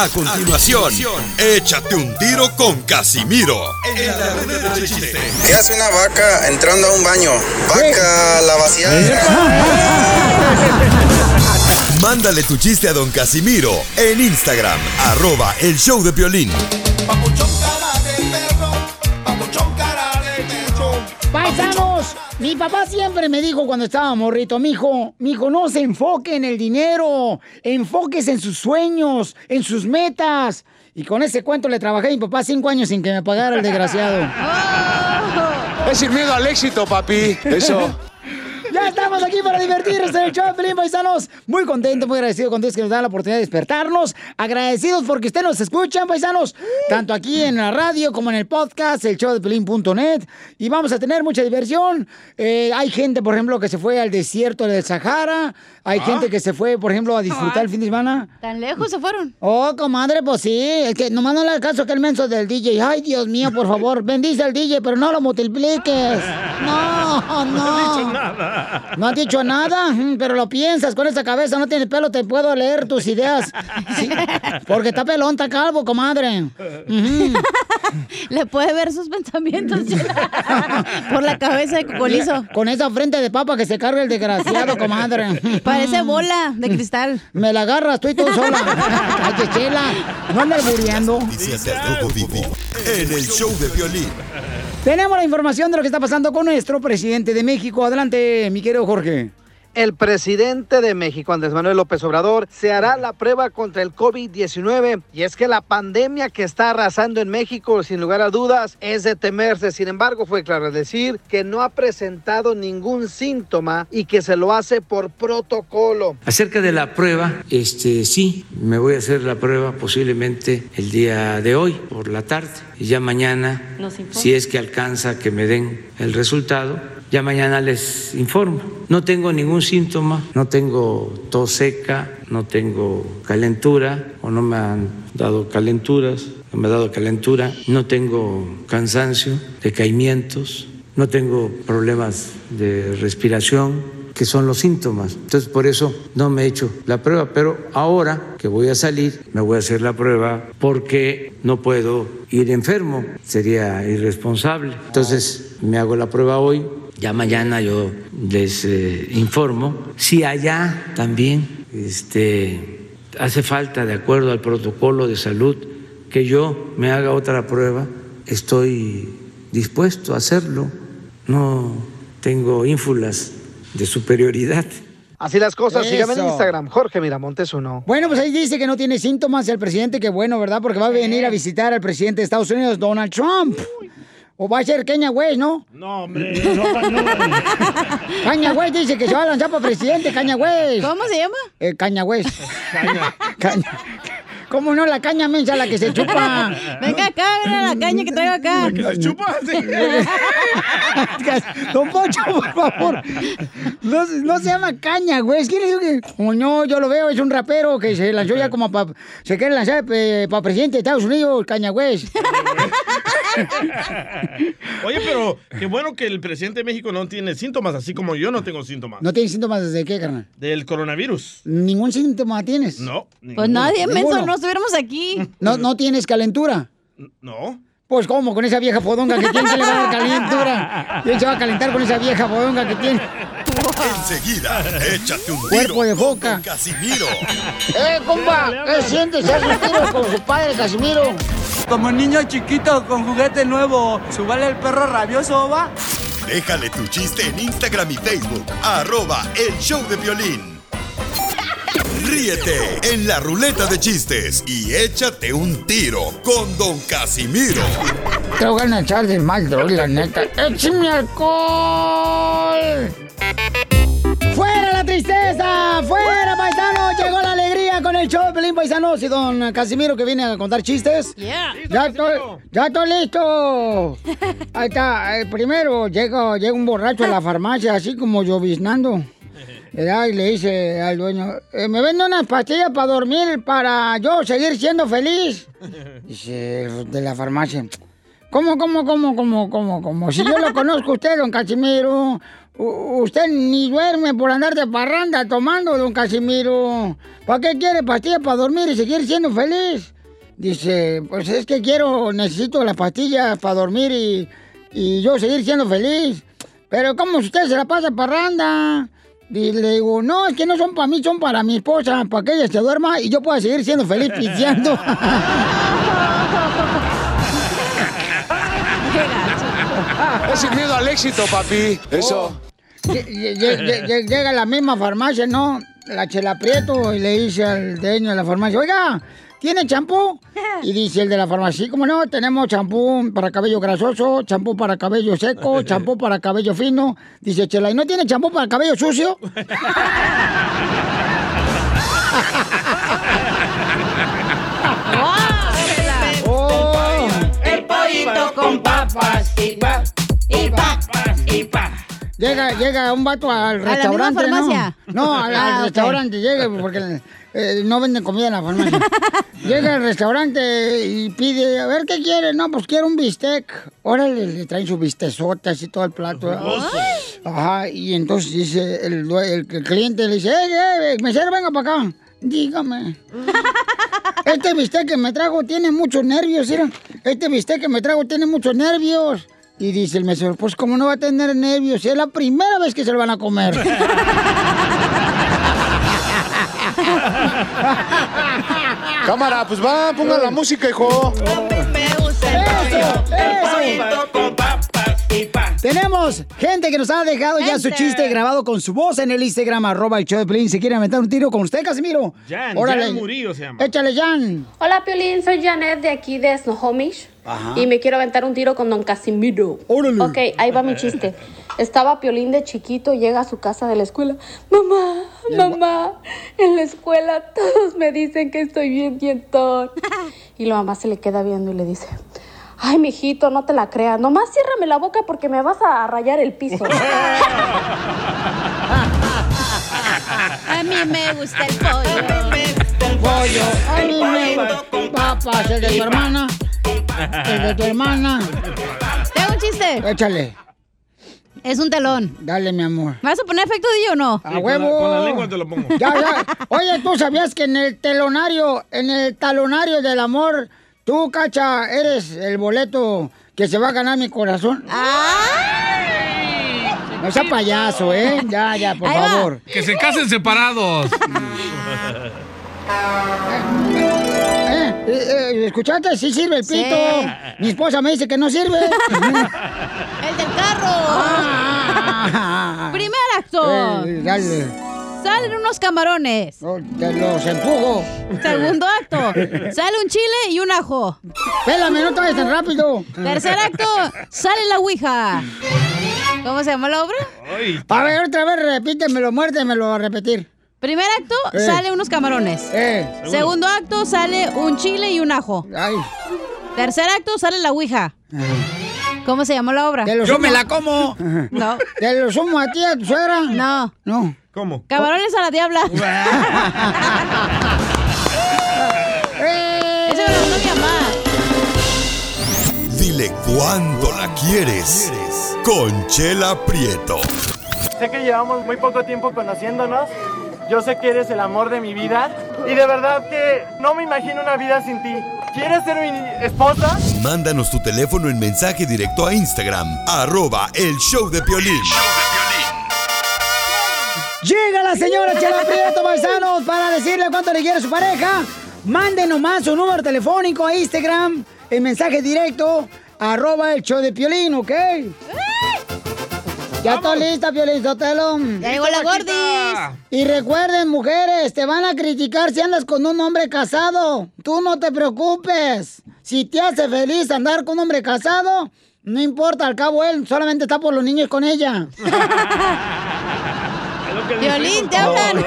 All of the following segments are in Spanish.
A continuación, échate un tiro con Casimiro. En la ruleta de chiste. ¿Qué hace una vaca entrando a un baño? Vaca la vaciada. Mándale tu chiste a don Casimiro en Instagram, arroba el show de violín. Mi papá siempre me dijo cuando estaba morrito, mijo, mijo, no se enfoque en el dinero, enfóquese en sus sueños, en sus metas. Y con ese cuento le trabajé a mi papá cinco años sin que me pagara el desgraciado. Es sin miedo al éxito, papi. Eso. Ya estamos aquí para divertirnos en el show de Pelín Paisanos. Muy contento, muy agradecido con Dios que nos da la oportunidad de despertarnos. Agradecidos porque ustedes nos escuchan, paisanos. Tanto aquí en la radio como en el podcast, el show de Pelín.net. Y vamos a tener mucha diversión. Eh, hay gente, por ejemplo, que se fue al desierto del Sahara. Hay gente que se fue, por ejemplo, a disfrutar el fin de semana. ¿Tan lejos se fueron? Oh, comadre, pues sí. Es que nomás no le hagas caso que el menso del DJ. Ay, Dios mío, por favor, bendice al DJ, pero no lo multipliques. No, no. No he dicho nada. No has dicho nada, mm, pero lo piensas con esa cabeza, no tiene pelo, te puedo leer tus ideas. Sí, porque está pelón, está calvo, comadre. Le puede ver sus pensamientos por la cabeza de cocolizo. Con esa frente de papa que se carga el desgraciado, comadre. Parece bola de cristal. Me la agarras, estoy todo sola. Ay, Chela, no Rojo Vivo en el show de violín. Tenemos la información de lo que está pasando con nuestro presidente de México. Adelante, mi querido Jorge. El presidente de México, Andrés Manuel López Obrador, se hará la prueba contra el COVID-19 y es que la pandemia que está arrasando en México, sin lugar a dudas, es de temerse. Sin embargo, fue claro decir que no ha presentado ningún síntoma y que se lo hace por protocolo. Acerca de la prueba, este sí, me voy a hacer la prueba posiblemente el día de hoy por la tarde y ya mañana, si es que alcanza que me den el resultado, ya mañana les informo. No tengo ningún síntoma, no tengo tos seca, no tengo calentura o no me han dado calenturas, no me ha dado calentura, no tengo cansancio, decaimientos, no tengo problemas de respiración, que son los síntomas. Entonces, por eso no me he hecho la prueba, pero ahora que voy a salir, me voy a hacer la prueba porque no puedo ir enfermo, sería irresponsable. Entonces, me hago la prueba hoy, ya mañana yo les eh, informo. Si allá también este, hace falta, de acuerdo al protocolo de salud, que yo me haga otra prueba, estoy dispuesto a hacerlo. No tengo ínfulas de superioridad. Así las cosas, síganme en Eso. Instagram, Jorge Miramontes uno. Bueno, pues ahí dice que no tiene síntomas el presidente, que bueno, ¿verdad? Porque va a venir a visitar al presidente de Estados Unidos, Donald Trump. O va a ser Kenya West, ¿no? No, hombre. No, no, Caña West dice que se va a lanzar para presidente, Caña West. ¿Cómo se llama? Eh, Caña West. Caña. ¿Cómo no? La caña mensa, la que se chupa. Venga acá, mira la caña que traigo acá. Don Poncho, por favor. No, no se llama caña, güey. Es que le digo que. Oh, no, yo lo veo, es un rapero que se lanzó ya como para. Se quiere lanzar para presidente de Estados Unidos, caña, güey. Oye, pero qué bueno que el presidente de México no tiene síntomas, así como yo no tengo síntomas. ¿No tienes síntomas desde qué, carnal? Del coronavirus. ¿Ningún síntoma tienes? No. Pues nadie, menso, Ninguno. no estuviéramos aquí. ¿No, ¿No tienes calentura? No. Pues, ¿cómo? Con esa vieja fodonga que tiene, ¿qué le va a dar calentura? ¿Quién se va a calentar con esa vieja fodonga que tiene? Enseguida, échate un tiro Cuerpo de con Casimiro. ¡Eh, compa! ¿Qué sientes? ¿Haz un tiro con su padre, Casimiro? Como niño chiquito con juguete nuevo, ¿subale el perro rabioso, va? Déjale tu chiste en Instagram y Facebook, arroba el show de violín. Ríete en la ruleta de chistes y échate un tiro con Don Casimiro. Te voy a echar de mal, droga, la neta. ¡Échame alcohol! ¡Fuera la tristeza! ¡Fuera, paisano! Llegó la alegría con el show de Pelín Paisanos y don Casimiro que viene a contar chistes. Yeah. ¡Ya estoy, ya estoy listo! Ahí está. eh, primero llega, llega un borracho a la farmacia, así como lloviznando. ¿verdad? Y le dice al dueño, "Eh, ¿me vende unas pastillas para dormir para yo seguir siendo feliz? Dice el de la farmacia, ¿cómo, cómo, cómo, cómo, cómo, cómo? Si yo lo conozco a usted, don Casimiro, usted ni duerme por andar de parranda tomando, don Casimiro. ¿Para qué quiere pastillas para dormir y seguir siendo feliz? Dice, pues es que quiero, necesito las pastillas para dormir y, y yo seguir siendo feliz. Pero ¿cómo usted se la pasa parranda? Y le digo, no, es que no son para mí, son para mi esposa, para que ella se duerma y yo pueda seguir siendo feliz pisteando. Es sin miedo al éxito, papi. Eso. Lle- Llega a la misma farmacia, ¿no? La chela Prieto y le dice al dueño de la farmacia, oiga, ¿tiene champú? Y dice el de la farmacia, sí, como no, tenemos champú para cabello grasoso, champú para cabello seco, champú para cabello fino. Dice Chela, ¿y no tiene champú para cabello sucio? Oh. El pollito con papas y pa, y papas y pa. Llega, llega un vato al restaurante, ¿no? farmacia? No, al, al Ah, restaurante llega porque eh, no venden comida en la farmacia. llega al restaurante y pide, a ver qué quiere. No, pues quiero un bistec. Órale, le traen su bistezote así todo el plato. Ajá, y entonces dice el, el, el cliente le dice, eh, eh, mesero, venga para acá. Dígame. Este bistec que me trago tiene muchos nervios, mira. Este bistec que me trago tiene muchos nervios. Y dice el mesero, pues como no va a tener nervios, es la primera vez que se lo van a comer. Cámara, pues va, ponga la música, hijo. Tenemos gente que nos ha dejado ya su Gente. chiste grabado con su voz en el Instagram, arroba el show de Pelín. ¿Se quiere aventar un tiro con usted, Casimiro? Jan, Órale. Jan Murillo se llama. Échale, Jan. Hola Piolín, soy Janet de aquí de Snohomish Ajá. y me quiero aventar un tiro con Don Casimiro. Órale. Ok, ahí va mi chiste. Estaba Piolín de chiquito, llega a su casa de la escuela. Mamá, mamá, en la escuela todos me dicen que estoy bien dientón. Y la mamá se le queda viendo y le dice, ay, mijito, no te la creas. Nomás ciérrame la boca porque me vas a rayar el piso. A mí me gusta el pollo. Pollo, a mí me gusta papas, el de tu hermana. El de tu hermana. Tengo un chiste. Échale. Es un telón. Dale, mi amor. ¿Me vas a poner efecto de o no? A huevo. Con la lengua te lo pongo. Ya, ya. Oye, ¿tú sabías que en el telonario, en el talonario del amor, tú, Cacha, eres el boleto que se va a ganar mi corazón? No sea payaso, ¿eh? Ya, ya, por favor. Que se casen separados. Eh, eh, eh, ¿Escuchaste? Sí sirve el Sí. pito. Mi esposa me dice que no sirve. El del carro. Ah. Primer acto. Eh, dale. Salen unos camarones. No, te los empujo. Segundo acto. Sale un chile y un ajo. Pélame, no te vayas tan rápido. Tercer acto. Sale la ouija. ¿Cómo se llama la obra? Ay, A ver, otra vez repítemelo, muértemelo a repetir. Primer acto. Eh. Sale unos camarones. Eh. Segundo acto. Sale un chile y un ajo. Ay. Tercer acto. Sale la ouija. ¿Cómo se llama la obra? Yo sumo- me la como. No. ¿Te lo sumo a ti, a tu suegra? No. No. ¿Cómo? Camarones a la diabla. ¡Eh! Eso me lo mandó mi mamá. Dile cuándo la quieres. Conchela Prieto. Sé que llevamos muy poco tiempo conociéndonos. Yo sé que eres el amor de mi vida. Y de verdad que no me imagino una vida sin ti. ¿Quieres ser mi esposa? Mándanos tu teléfono en mensaje directo a Instagram, arroba el show de Piolín. Llega la señora Chela Prieto, paisanos, para decirle cuánto le quiere a su pareja. Mande nomás su número telefónico a Instagram, en mensaje directo, arroba el show de Piolín, ¿ok? Ya está lista, Piolín Sotelo. Ya llegó la gordis. Y recuerden, mujeres, te van a criticar si andas con un hombre casado. Tú no te preocupes. Si te hace feliz andar con un hombre casado, no importa, al cabo él solamente está por los niños con ella. Violín, te hablan.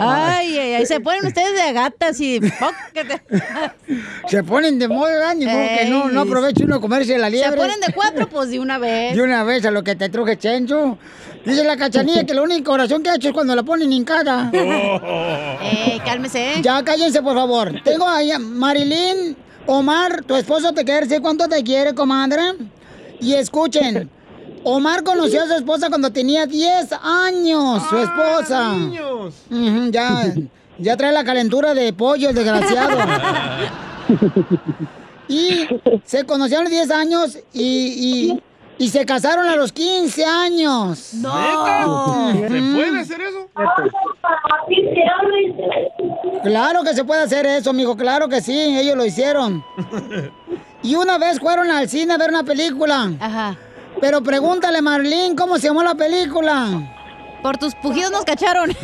Ay, ay, ay, se ponen ustedes de gatas y... Se ponen de moda, ni modo que no, no Ey. aproveche uno comerse la Se liebre. ponen de cuatro, pues de una vez. De una vez a lo que te truje Chencho. Dice la cachanilla que la única oración que ha hecho es cuando la ponen hincada. Ey, cálmese. Ya cállense, por favor. Tengo ahí a Marilyn, Omar, tu esposo te quiere decir cuánto te quiere, comadre. Y escuchen, Omar conoció a su esposa cuando tenía 10 años, su esposa. Ujú, ya, ya trae la calentura de pollo, el desgraciado. Y se conocieron a los 10 años y, y- y se casaron a los 15 años. ¿Neta? ¿Se puede hacer eso? Claro que se puede hacer eso, amigo, claro que sí, ellos lo hicieron. Y una vez fueron al cine a ver una película. Ajá. Pero pregúntale, Marlene, ¿cómo se llamó la película? Por tus pujidos nos cacharon.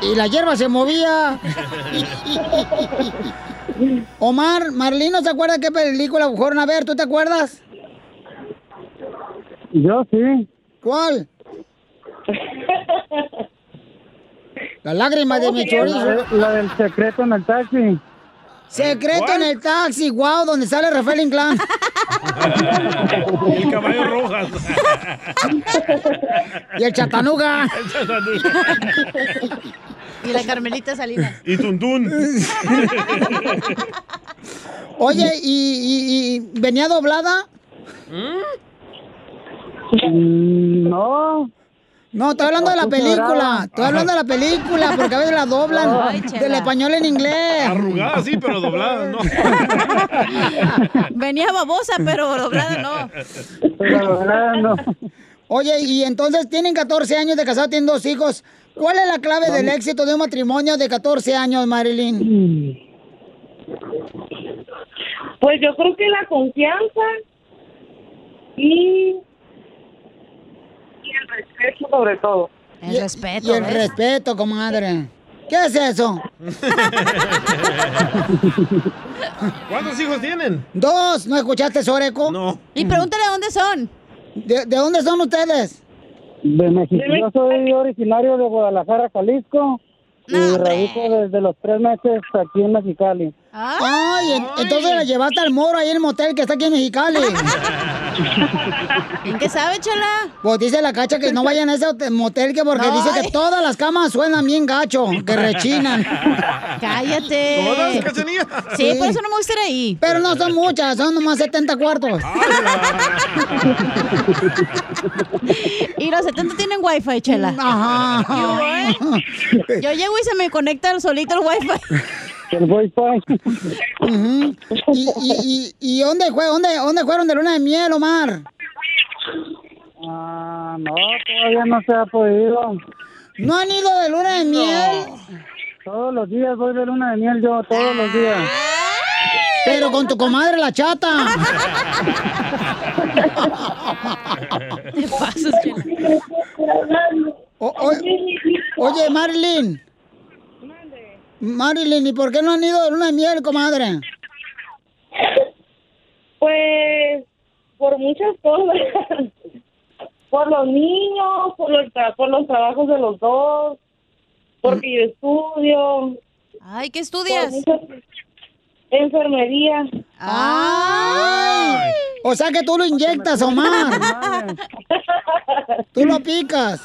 Y la hierba se movía. Omar, Marlene, ¿no se acuerda qué película fueron a ver? ¿Tú te acuerdas? Yo sí. ¿Cuál? Las lágrimas de mi chorizo. La, la del secreto en el taxi. Secreto en el taxi, wow, donde sale Rafael Inclán. Y el caballo rojas. y el chatanuga. El chatanuga. Y la Carmelita Salinas. Y Tuntún. Oye, ¿y, y- y venía doblada? Mm, No. No, estoy hablando de la película. Estoy hablando de la película, porque a veces la doblan Ay, del español en inglés. Arrugada sí, pero doblada no. Venía babosa, pero doblada no. Pero doblada no. Oye, y entonces tienen 14 años de casado, tienen dos hijos. ¿Cuál es la clave del éxito de un matrimonio de 14 años, Marilyn? Pues yo creo que la confianza y el respeto sobre todo. El respeto. Y el ¿ves? respeto, comadre. ¿Qué es eso? ¿Cuántos hijos tienen? Dos, ¿no escuchaste, Soreco? No. Y pregúntale dónde son. ¿De, de dónde son ustedes? De México. Yo soy originario de Guadalajara, Jalisco. Y radico desde los tres meses aquí en Mexicali. Ay, en- entonces la llevaste al moro ahí en el motel que está aquí en Mexicali. ¿En qué sabe, chela? Pues dice la cacha que no vayan a ese hotel- motel que porque No, dice ay. que todas las camas suenan bien gacho, que rechinan. Cállate. ¿Todas, Cachanilla? Sí, por eso no me gusta ir ahí. Pero no son muchas, son nomás 70 cuartos. Y los 70 tienen wifi, chela. Ajá. Yo, ¿eh? Yo llego y se me conecta solito el wifi. El Wi-Fi. Ujú. ¿Y, y, y, y dónde, fue, dónde, dónde fueron de luna de miel, Omar? Ah, no, todavía no se ha podido. ¿No han ido de luna de miel? Todos los días voy de luna de miel yo, todos los días. Pero con tu comadre la chata. O- o- oye, Marilyn. Marilyn, ¿y por qué no han ido de luna de miel, comadre? Pues por muchas cosas. por los niños, por los, tra- por los trabajos de los dos, porque yo estudio. Ay, ¿qué estudias? muchas- Enfermería. ¡Ay! O sea que tú lo inyectas, Omar. Tú lo picas.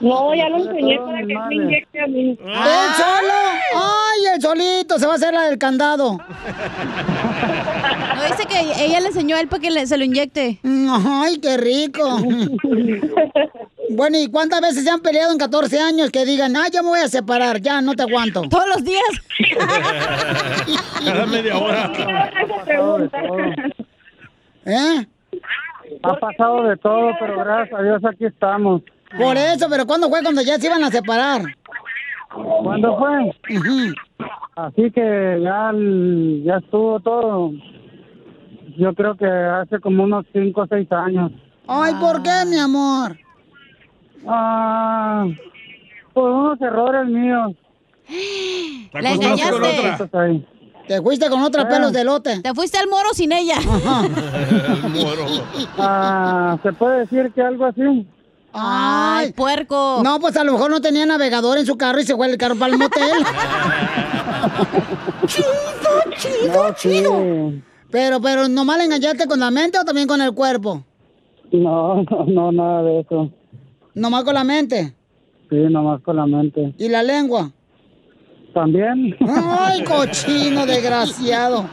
No, ya lo enseñé para que me inyecte a mí. ¿El solo? ¡Ay, el solito! Se va a hacer la del candado. No dice que ella le enseñó a él para que le- se lo inyecte. ¡Ay, qué rico! Bueno, ¿y cuántas veces se han peleado en 14 años que digan, ah, ya me voy a separar, ya no te aguanto? Todos los días. Cada media hora. ¿Eh? Ha pasado de todo, pero gracias a Dios aquí estamos. Por eso, pero ¿cuándo fue cuando ya se iban a separar? ¿Cuándo fue? Así que ya, ya estuvo todo. Yo creo que hace como unos 5 o 6 años. Ay, ¿por qué, mi amor? Ah, por unos errores míos. La engañaste. Te fuiste con otra pelos de lote. Te fuiste al moro sin ella. El moro. Ah, ¿Se puede decir que algo así? Ay, puerco. No, pues a lo mejor no tenía navegador en su carro y se fue el carro para el motel. chido, chido, No, chido. sí. Pero, pero, ¿nomás le engañaste con la mente o también con el cuerpo? No, no, no, nada de eso. ¿Nomás con la mente? Sí, nomás con la mente. ¿Y la lengua? También. Ay, cochino desgraciado.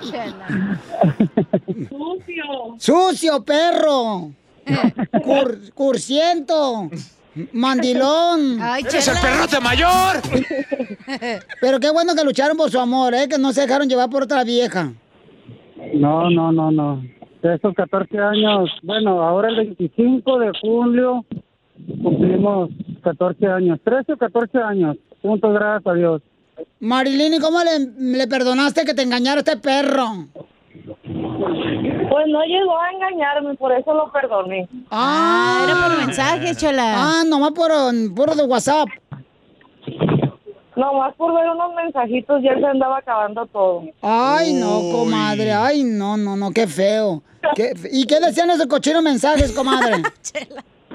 Sucio. Sucio, perro. Cur- cursiento. Mandilón. Ay, ¡Eres el perrote mayor! Pero qué bueno que lucharon por su amor, ¿eh? Que no se dejaron llevar por otra vieja. No, no, no, no. De esos 14 años, bueno, ahora el 25 de julio cumplimos 14 años, 13 o 14 años, juntos, gracias a Dios. Marilyn, ¿y cómo le, le perdonaste que te engañara este perro? Pues no llegó a engañarme, por eso lo perdoné. Ah, era por mensajes, chela. Ah, nomás por, por de WhatsApp. Nomás por ver unos mensajitos ya se andaba acabando todo. Ay, no, comadre. Ay, no, no, no, qué feo. Qué ¿Y qué decían esos cochinos mensajes, comadre?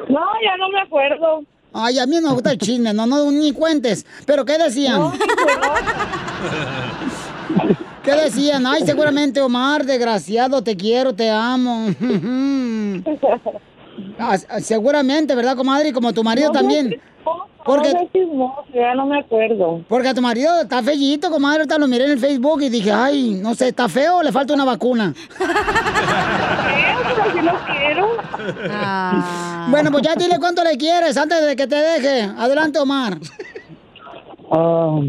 No, ya no me acuerdo. Ay, a mí no me gusta el chisme, no, no, ni cuentes. ¿Pero qué decían? ¿Qué decían? Ay, seguramente, Omar, desgraciado, te quiero, te amo. Ah, seguramente, ¿verdad, comadre? Y como tu marido No, también. Porque ya no me acuerdo. Porque a tu marido está fellito, comadre. Ahorita lo miré en el Facebook y dije, ay, no sé, ¿está feo o le falta una vacuna? Pero lo quiero. Bueno, pues ya dile cuánto le quieres antes de que te deje. Adelante, Omar. Ah,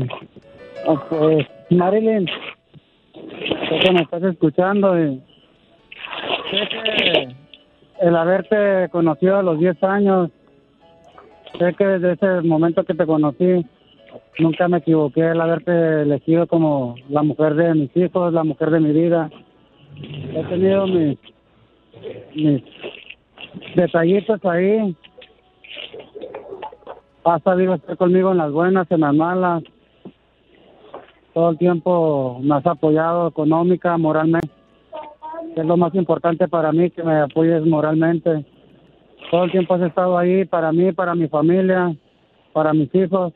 pues, Marilyn, sé que me estás escuchando y sé que el haberte conocido a los 10 años, sé que desde ese momento que te conocí, nunca me equivoqué el haberte elegido como la mujer de mis hijos, la mujer de mi vida. He tenido mis, mis detallitos ahí. Has sabido estar conmigo en las buenas, en las malas. Todo el tiempo me has apoyado económica, moralmente. Es lo más importante para mí, que me apoyes moralmente. Todo el tiempo has estado ahí para mí, para mi familia, para mis hijos.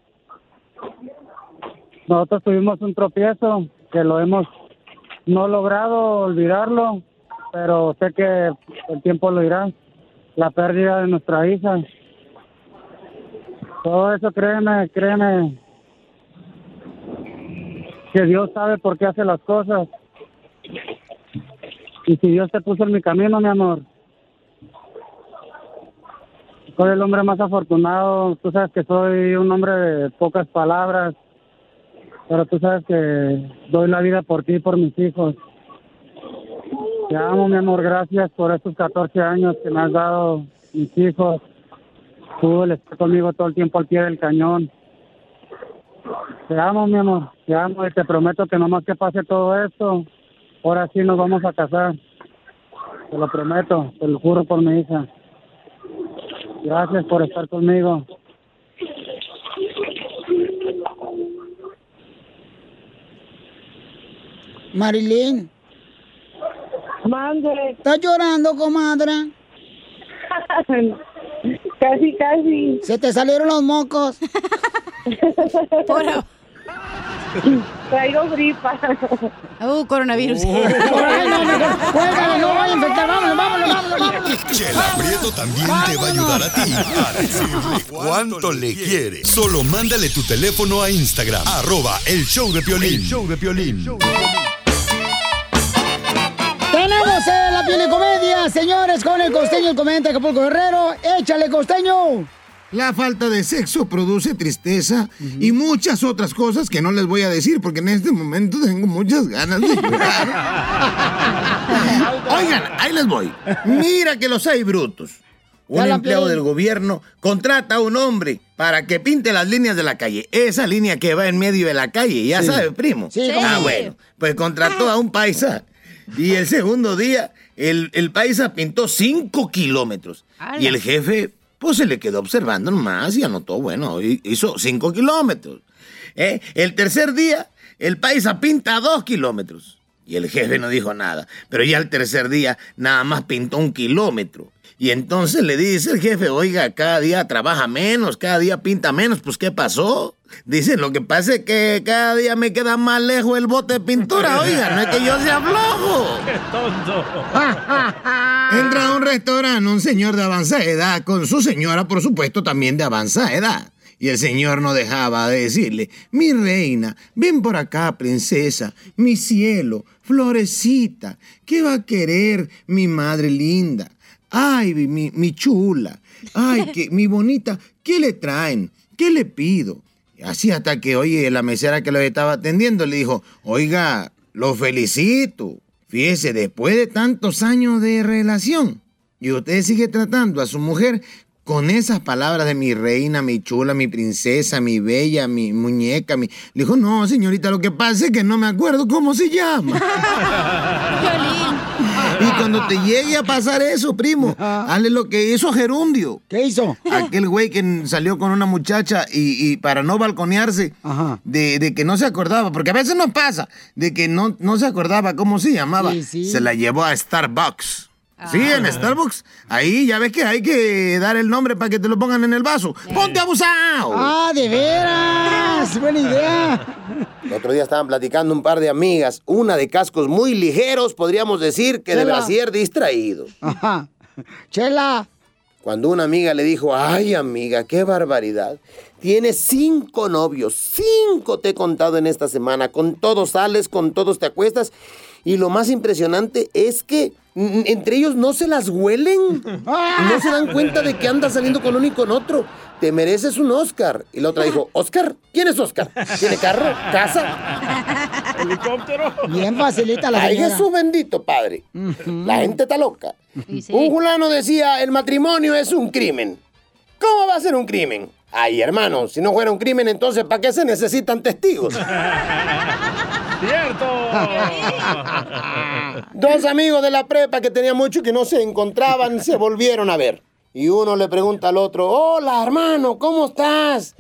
Nosotros tuvimos un tropiezo que lo hemos no logrado olvidarlo, pero sé que el tiempo lo irá. La pérdida de nuestra hija. Todo eso, créeme, créeme, que Dios sabe por qué hace las cosas. Y si Dios te puso en mi camino, mi amor, soy el hombre más afortunado. Tú sabes que soy un hombre de pocas palabras, pero tú sabes que doy la vida por ti y por mis hijos. Te amo, mi amor. Gracias por estos 14 años que me has dado mis hijos. Tú el estar conmigo todo el tiempo al pie del cañón. Te amo, mi amor. Te amo y te prometo que nomás que pase todo esto, ahora sí nos vamos a casar. Te lo prometo, te lo juro por mi hija. Gracias por estar conmigo. Marilyn. Mande. ¿Estás llorando, comadre? casi, casi. ¿Se te salieron los mocos? Traigo gripa. Uh, coronavirus. Cuélgale, no vaya a infectar. Vámonos, vámonos, vámonos, vámonos. Chela Prieto también te va a ayudar a ti a decirle cuánto le quiere. Solo mándale tu teléfono a Instagram, arroba el show de Piolín. El show de Piolín. Piel comedia, señores, con el costeño, el comediante Acapulco Guerrero. ¡Échale, costeño! La falta de sexo produce tristeza y muchas otras cosas que no les voy a decir porque en este momento tengo muchas ganas de llorar. Oigan, ahí les voy. Mira que los hay brutos. Un empleado del gobierno contrata a un hombre para que pinte las líneas de la calle. Esa línea que va en medio de la calle, ya Sí. sabe, primo. Sí, ah, no. bueno. Pues contrató a un paisa. Y el segundo día, el, el paisa pintó cinco kilómetros. Y el jefe, pues se le quedó observando nomás y anotó, bueno, hi- hizo cinco kilómetros. ¿Eh? El tercer día, el paisa pinta dos kilómetros. Y el jefe no dijo nada. Pero ya el tercer día, nada más pintó un kilómetro. Y entonces le dice el jefe, oiga, cada día trabaja menos, cada día pinta menos, pues ¿qué pasó? Dice, lo que pasa es que cada día me queda más lejos el bote de pintura, oiga, no es que yo sea flojo. ¡Qué tonto! Entra a un restaurante un señor de avanzada edad con su señora, por supuesto, también de avanzada edad. Y el señor no dejaba de decirle, mi reina, ven por acá, princesa, mi cielo, florecita, ¿qué va a querer mi madre linda? Ay, mi, mi chula, ay, que, mi bonita, ¿qué le traen? ¿Qué le pido? Así hasta que, oye, la mesera que lo estaba atendiendo le dijo, oiga, lo felicito. Fíjese, después de tantos años de relación, y usted sigue tratando a su mujer con esas palabras de mi reina, mi chula, mi princesa, mi bella, mi muñeca, mi... Le dijo, no, señorita, lo que pasa es que no me acuerdo cómo se llama. cuando te llegue a pasar eso, primo, hazle lo que hizo Gerundio. ¿Qué hizo? Aquel güey que salió con una muchacha y, y para no balconearse, de, de que no se acordaba, porque a veces nos pasa, de que no, no se acordaba cómo se llamaba. Se la llevó a Starbucks. Sí, en Starbucks. Ahí ya ves que hay que dar el nombre para que te lo pongan en el vaso. ¡Ponte abusado! ¡Ah, de veras! ¡Buena idea! El otro día estaban platicando un par de amigas, una de cascos muy ligeros, podríamos decir que de Chela. brasier distraído. Ajá. Chela. Cuando una amiga le dijo, ay amiga, qué barbaridad. Tienes cinco novios, cinco te he contado en esta semana. Con todos sales, con todos te acuestas. Y lo más impresionante es que entre ellos no se las huelen. No se dan cuenta de que andas saliendo con uno y con otro. Te mereces un Oscar. Y la otra dijo, ¿Oscar? ¿Quién es Oscar? ¿Tiene carro? ¿Casa? ¿Helicóptero? Bien facilita la Ay, señora. Jesús bendito, padre. La gente está loca. Un fulano decía, el matrimonio es un crimen. ¿Cómo va a ser un crimen? Ay, hermano, si no fuera un crimen, entonces ¿para qué se necesitan testigos? ¡Cierto! Dos amigos de la prepa que tenían mucho que no se encontraban se volvieron a ver. Y uno le pregunta al otro, hola hermano, ¿cómo estás?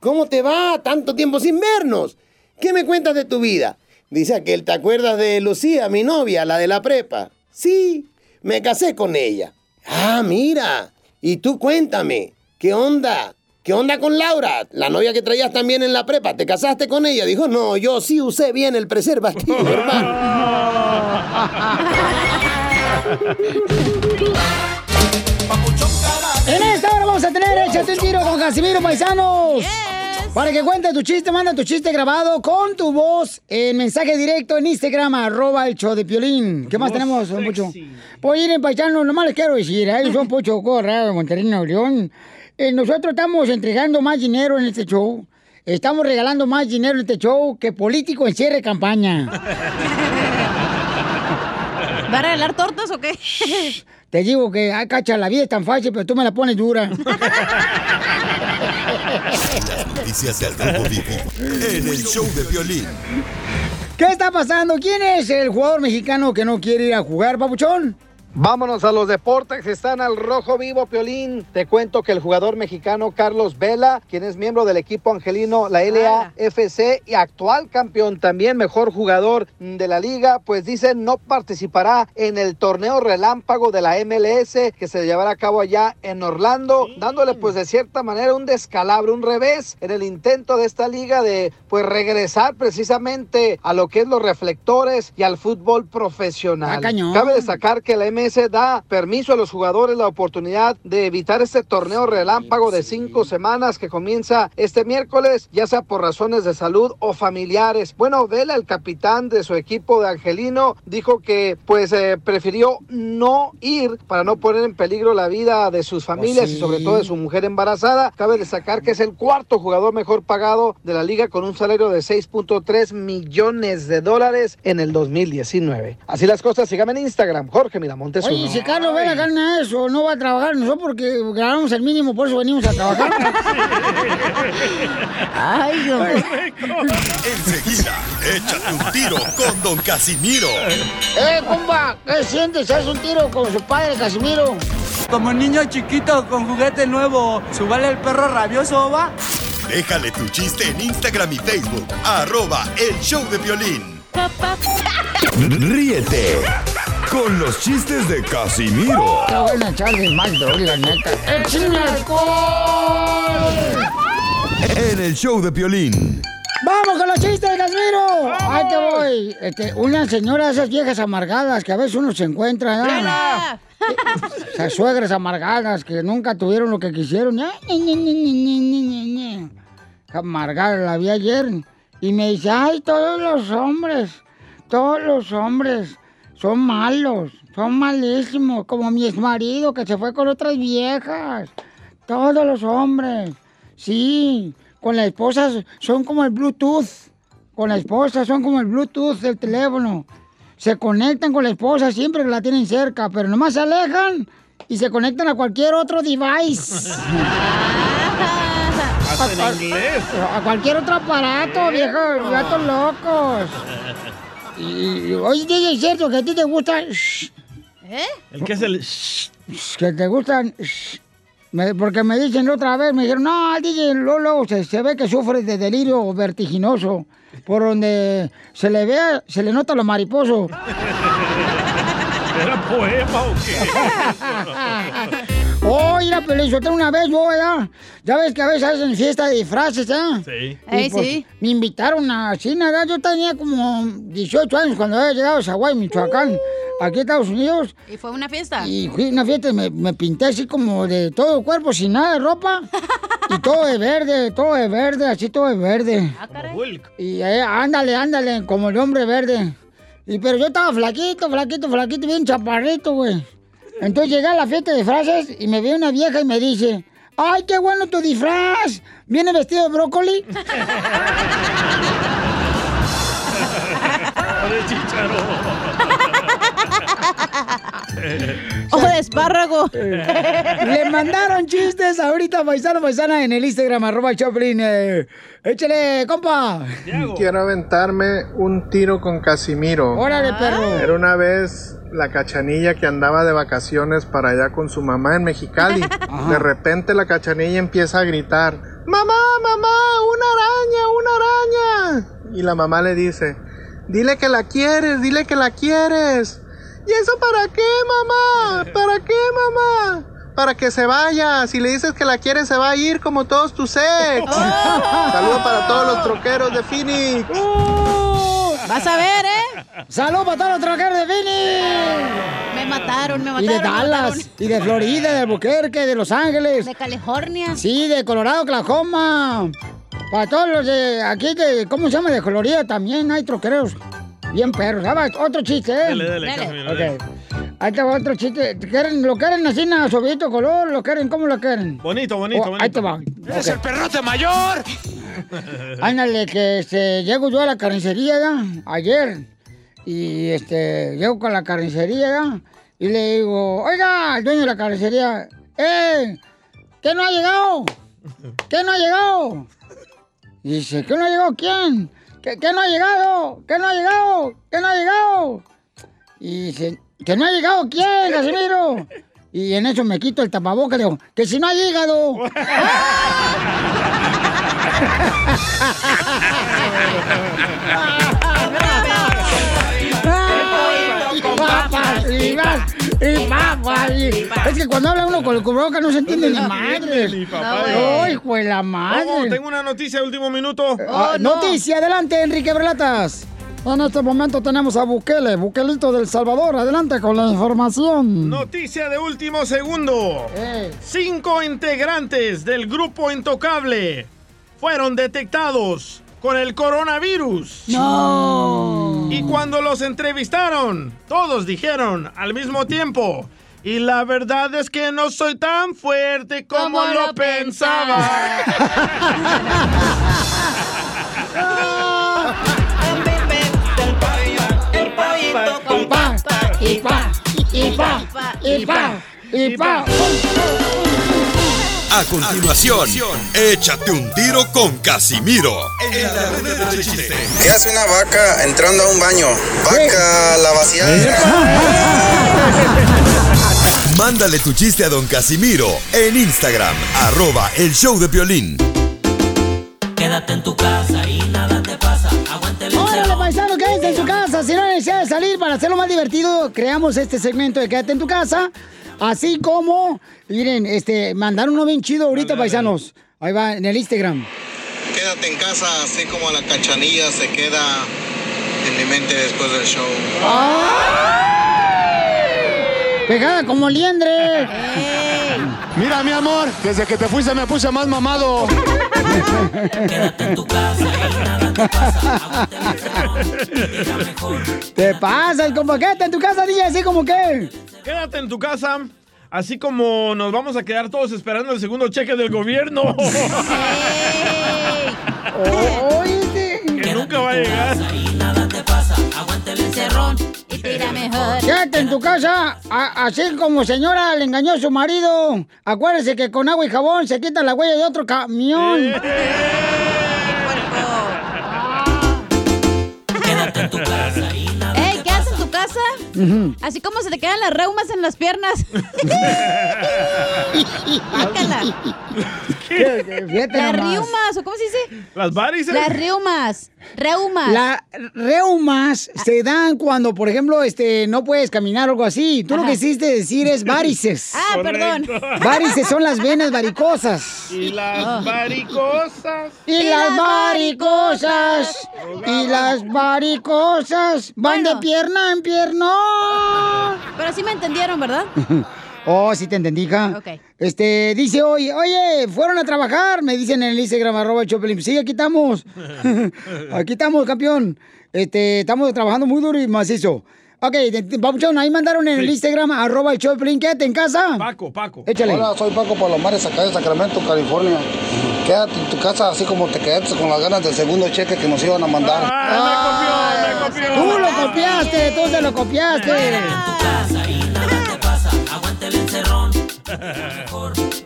¿Cómo te va? Tanto tiempo sin vernos. ¿Qué me cuentas de tu vida? Dice aquel, ¿te acuerdas de Lucía, mi novia, la de la prepa? Sí, me casé con ella. Ah, mira. Y tú cuéntame, ¿qué onda? ¿Qué onda con Laura? La novia que traías también en la prepa. ¿Te casaste con ella? Dijo, no, yo sí usé bien el preservativo, En esta hora vamos a tener Échate un tiro con Casimiro Paisanos. Para que cuentes tu chiste, manda tu chiste grabado con tu voz en mensaje directo en Instagram, arroba el show de Piolín. ¿Qué más Voz tenemos, don. Pocho? Pues miren, paisanos, nomás les quiero decir, ¿eh? son Pocho Corra de Monterrey, Nuevo León. Eh, nosotros estamos entregando más dinero en este show. Estamos regalando más dinero en este show que político en cierre campaña. ¿Va a regalar tortas o qué? Te digo que, ay, cacha, la vida es tan fácil, pero tú me la pones dura. Las noticias del Rojo Vivo en el show de violín. ¿Qué está pasando? ¿Quién es el jugador mexicano que no quiere ir a jugar, papuchón? Vámonos a los deportes, están al rojo vivo, Piolín. Te cuento que el jugador mexicano Carlos Vela, quien es miembro del equipo angelino, la LAFC y actual campeón, también mejor jugador de la liga, pues dice no participará en el torneo relámpago de la MLS que se llevará a cabo allá en Orlando, dándole pues de cierta manera un descalabro, un revés en el intento de esta liga de pues regresar precisamente a lo que es los reflectores y al fútbol profesional. Ah. Cabe destacar que la MS da permiso a los jugadores la oportunidad de evitar este torneo relámpago de cinco semanas que comienza este miércoles, ya sea por razones de salud o familiares. Bueno, Vela, el capitán de su equipo de Angelino, dijo que pues eh, prefirió no ir para no poner en peligro la vida de sus familias y sobre todo de su mujer embarazada. Cabe destacar que es el cuarto jugador mejor pagado de la liga con un salario de 6.3 millones de dólares en el 2019. Así las cosas, síganme en Instagram, Jorge Miramontes. Oye, uno. si Carlos Vela gana eso, no va a trabajar, nosotros porque ganamos el mínimo, por eso venimos a trabajar. Ay, Dios Enseguida, échate un tiro con Don Casimiro. ¡Eh, compa! ¿Qué sientes? ¿Haz un tiro con su padre, Casimiro? Como niño chiquito con juguete nuevo, ¿subale el perro rabioso, va? Déjale tu chiste en Instagram y Facebook, arroba el show de violín. Ríete con los chistes de Casimiro Te voy a echar de mal, la neta. ¡Échame alcohol! en el show de violín. ¡Vamos con los chistes, Casimiro! ¡Ahí te voy! Este, una señora de esas viejas amargadas que a veces uno se encuentra. ¿no? Esas suegras amargadas que nunca tuvieron lo que quisieron. Amargada la vi ayer. Y me dice, ay, todos los hombres, todos los hombres son malos, son malísimos, como mi exmarido que se fue con otras viejas. Todos los hombres. Sí, con la esposa son como el Bluetooth. Con la esposa son como el Bluetooth del teléfono. Se conectan con la esposa siempre que la tienen cerca, pero nomás se alejan y se conectan a cualquier otro device. En inglés. A cualquier otro aparato, viejo, gatos locos. Y, oye, DJ, ¿es cierto que a ti te gustan? ¿Eh? El que es el... Que te gustan... Me- porque me dicen otra vez, me dijeron, no, el DJ Lolo se, se ve que sufre de delirio vertiginoso, por donde se le ve, se le nota lo mariposo. ¿Era poema o qué? Oh, mira, Pelizotero, una vez yo, ¿verdad? Ya ves que a veces hacen fiesta de disfraces, ¿eh? Sí. Y, Ey, pues, sí. Me invitaron a China, ¿verdad? Yo tenía como 18 años cuando había llegado a Zaguay, Michoacán, aquí a Estados Unidos. ¿Y fue una fiesta? Y fui a una fiesta y me, me pinté así como de todo el cuerpo, sin nada de ropa. Y todo de verde, todo de verde, así todo de verde. Ah, caray. Y eh, ándale, ándale, como el hombre verde. Y pero yo estaba flaquito, flaquito, flaquito, bien chaparrito, güey. Entonces llegué a la fiesta de disfraces y me ve una vieja y me dice, ¡ay, qué bueno tu disfraz! ¿Viene vestido de brócoli? O de chícharo. ¡Ojo de espárrago! Le mandaron chistes ahorita, paisano, paisana, en el Instagram, arroba Choplin. eh, échale, compa. Quiero aventarme un tiro con Casimiro. Órale, perro. Era una vez la cachanilla que andaba de vacaciones para allá con su mamá en Mexicali. De repente la cachanilla empieza a gritar, ¡Mamá, mamá, una araña, una araña! Y la mamá le dice, dile que la quieres, dile que la quieres. ¿Y eso para qué, mamá? ¿Para qué, mamá? Para que se vaya. Si le dices que la quieres, se va a ir como todos tus ex. Saludos para todos los troqueros de Phoenix. Vas a ver, ¿eh? ¡Salud para todos los troqueros de Phoenix! Me mataron, me Y mataron. de me Dallas, y de Florida, de Albuquerque, de Los Ángeles. De California. Sí, de Colorado, Oklahoma. Para todos los de aquí, de, ¿cómo se llama? De Florida también hay troqueros. Bien perros. ¿Sabes? Otro chiste, ¿eh? Dale, dale, dale. Ok. Ahí te va otro chiste. ¿Quieren, ¿Lo quieren así, en soviético color? ¿Lo quieren? ¿Cómo lo quieren? Bonito, bonito, Oh, bonito. Ahí te va. ¡Eres el perrote mayor! Ándale, que este, llego yo a la carnicería ¿ya? ayer. Y este, llego con la carnicería ¿ya? y le digo, oiga, el dueño de la carnicería, ¡eh! ¿Qué no ha llegado? ¿Qué no ha llegado? Y dice, ¿qué no ha llegado quién? ¿Qué, qué no ha llegado? ¿Qué no ha llegado? ¿Qué no ha llegado? Y dice, ¿que no ha llegado quién, Casimiro? Y en eso me quito el tapabocas y digo, que si no ha llegado. Y papas, y Es que cuando habla uno con el cubrebocas no se entiende ni madre. Papá. ¡Ay, hijo de la madre! Oh, tengo una noticia de último minuto. Ah, Noticia, adelante, Enrique Brelatas. En este momento tenemos a Bukele, Bukelito del Salvador. Adelante con la información. Noticia de último segundo. Eh. Cinco integrantes del grupo Intocable fueron detectados con el coronavirus. No. Y cuando los entrevistaron, todos dijeron al mismo tiempo. Y la verdad es que no soy tan fuerte como, Como lo lo pensaba. Y pa, y pa, y pa, y pa, y pa. A continuación, échate un tiro con Casimiro. En la ruleta de chiste. ¿Qué hace una vaca entrando a un baño? Vaca la vaciada. Mándale tu chiste a don Casimiro en Instagram, arroba el show de violín. Quédate en tu casa y nada te pasa. Aguante el quédate en su casa. Si no de salir para hacerlo más divertido, creamos este segmento de Quédate en tu casa. Así como, miren, este, mandaron uno bien chido ahorita, paisanos. Ahí va, en el Instagram. Quédate en casa, así como la cachanilla se queda en mi mente después del show. Pegada como liendre. Mira, mi amor, desde que te fuiste me puse más mamado. Quédate en tu casa y nada te pasa. ¿Te pasa? ¿Y como qué? ¿Está en tu casa, DJ? ¿Así como qué? Quédate en tu casa, así como nos vamos a quedar todos esperando el segundo cheque del gobierno. que nunca va a llegar. Aguante el encerrón y tira mejor. Quédate en tu casa, a- así como señora le engañó a su marido. Acuérdese que con agua y jabón se quita la huella de otro camión. ¡Ey! ¿Quédate en tu casa? Así como se te quedan las reumas en las piernas. Guácala. Las riumas, ¿o cómo se dice? Las varices. Las riumas. Reumas. Las reumas se dan cuando, por ejemplo, este, no puedes caminar o algo así. Tú lo que hiciste decir es varices. Ah, perdón. Varices son las venas varicosas. Y las varicosas. Y las varicosas. Y las varicosas van de pierna en pierna. Pero sí me entendieron, ¿verdad? Oh, sí te entendí, hija. Ok. Este, dice hoy, oye, fueron a trabajar, me dicen en el Instagram, arroba el Choplin. Sí, aquí estamos. aquí estamos, campeón. Este, estamos trabajando muy duro y macizo. Ok, Papuchón, ahí mandaron en el Instagram, arroba el Choplin. Quédate en casa. Paco, Paco. Échale. Hola, soy Paco Palomares, acá de Sacramento, California. Quédate en tu casa así como te quedaste con las ganas del segundo cheque que nos iban a mandar. Ah, Tú lo copiaste, tú se lo copiaste. Aguante el encerrón.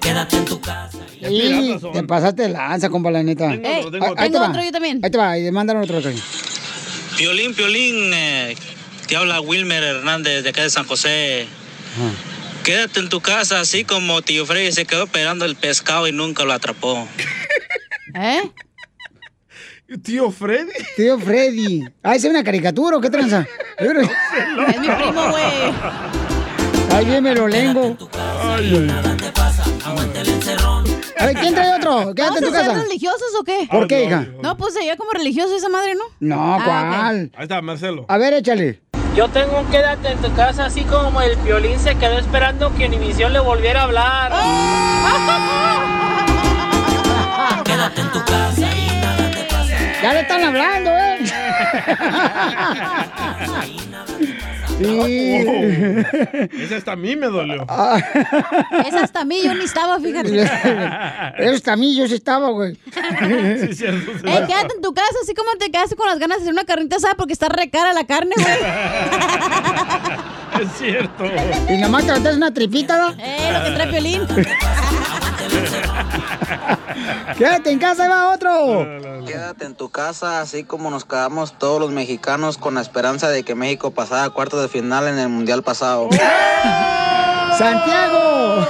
Quédate en tu casa. Y te pasaste de lanza, compa, la neta. Tengo otro, tengo Ahí- otro. ahí te Tengo va. otro yo también. Ahí te va, y mandaron otro. otro. Piolín, Piolín, eh, te habla Wilmer Hernández de acá de San José. Quédate en tu casa, así como tío Freddy se quedó esperando el pescado y nunca lo atrapó. ¿Eh? ¿Tío Freddy? Tío Freddy. Ah, ¿esa es una caricatura o qué tranza? Es mi primo, güey. Ahí viene me lo lengo. A ver, ¿quién trae otro? Quédate ¿Vamos en tu a ser casa. religiosos o qué? ¿Por qué, hija? No, pues sería como religioso esa madre, ¿no? No, Ah, ¿cuál? Ahí está, Marcelo. A ver, échale. Yo tengo un quédate en tu casa, así como el violín se quedó esperando que Univisión le volviera a hablar. Quédate en tu casa y nada te pasa. Ya le están hablando, ¿eh? Sí. Ese hasta a mí me dolió. Ah. Esa hasta a mí, yo ni estaba, fíjate. Eso hasta a mí, yo sí estaba, güey. Sí, cierto. Ey, quédate en tu casa, así como te quedaste con las ganas de hacer una carnita asada porque está re cara la carne, güey. Es cierto. Y nomás te una tripita, ¿no? Eh, lo que trae Piolín. Quédate en casa, ahí va otro. Quédate en tu casa, así como nos quedamos todos los mexicanos con la esperanza de que México pasara a cuartos de final en el mundial pasado. ¡Santiago!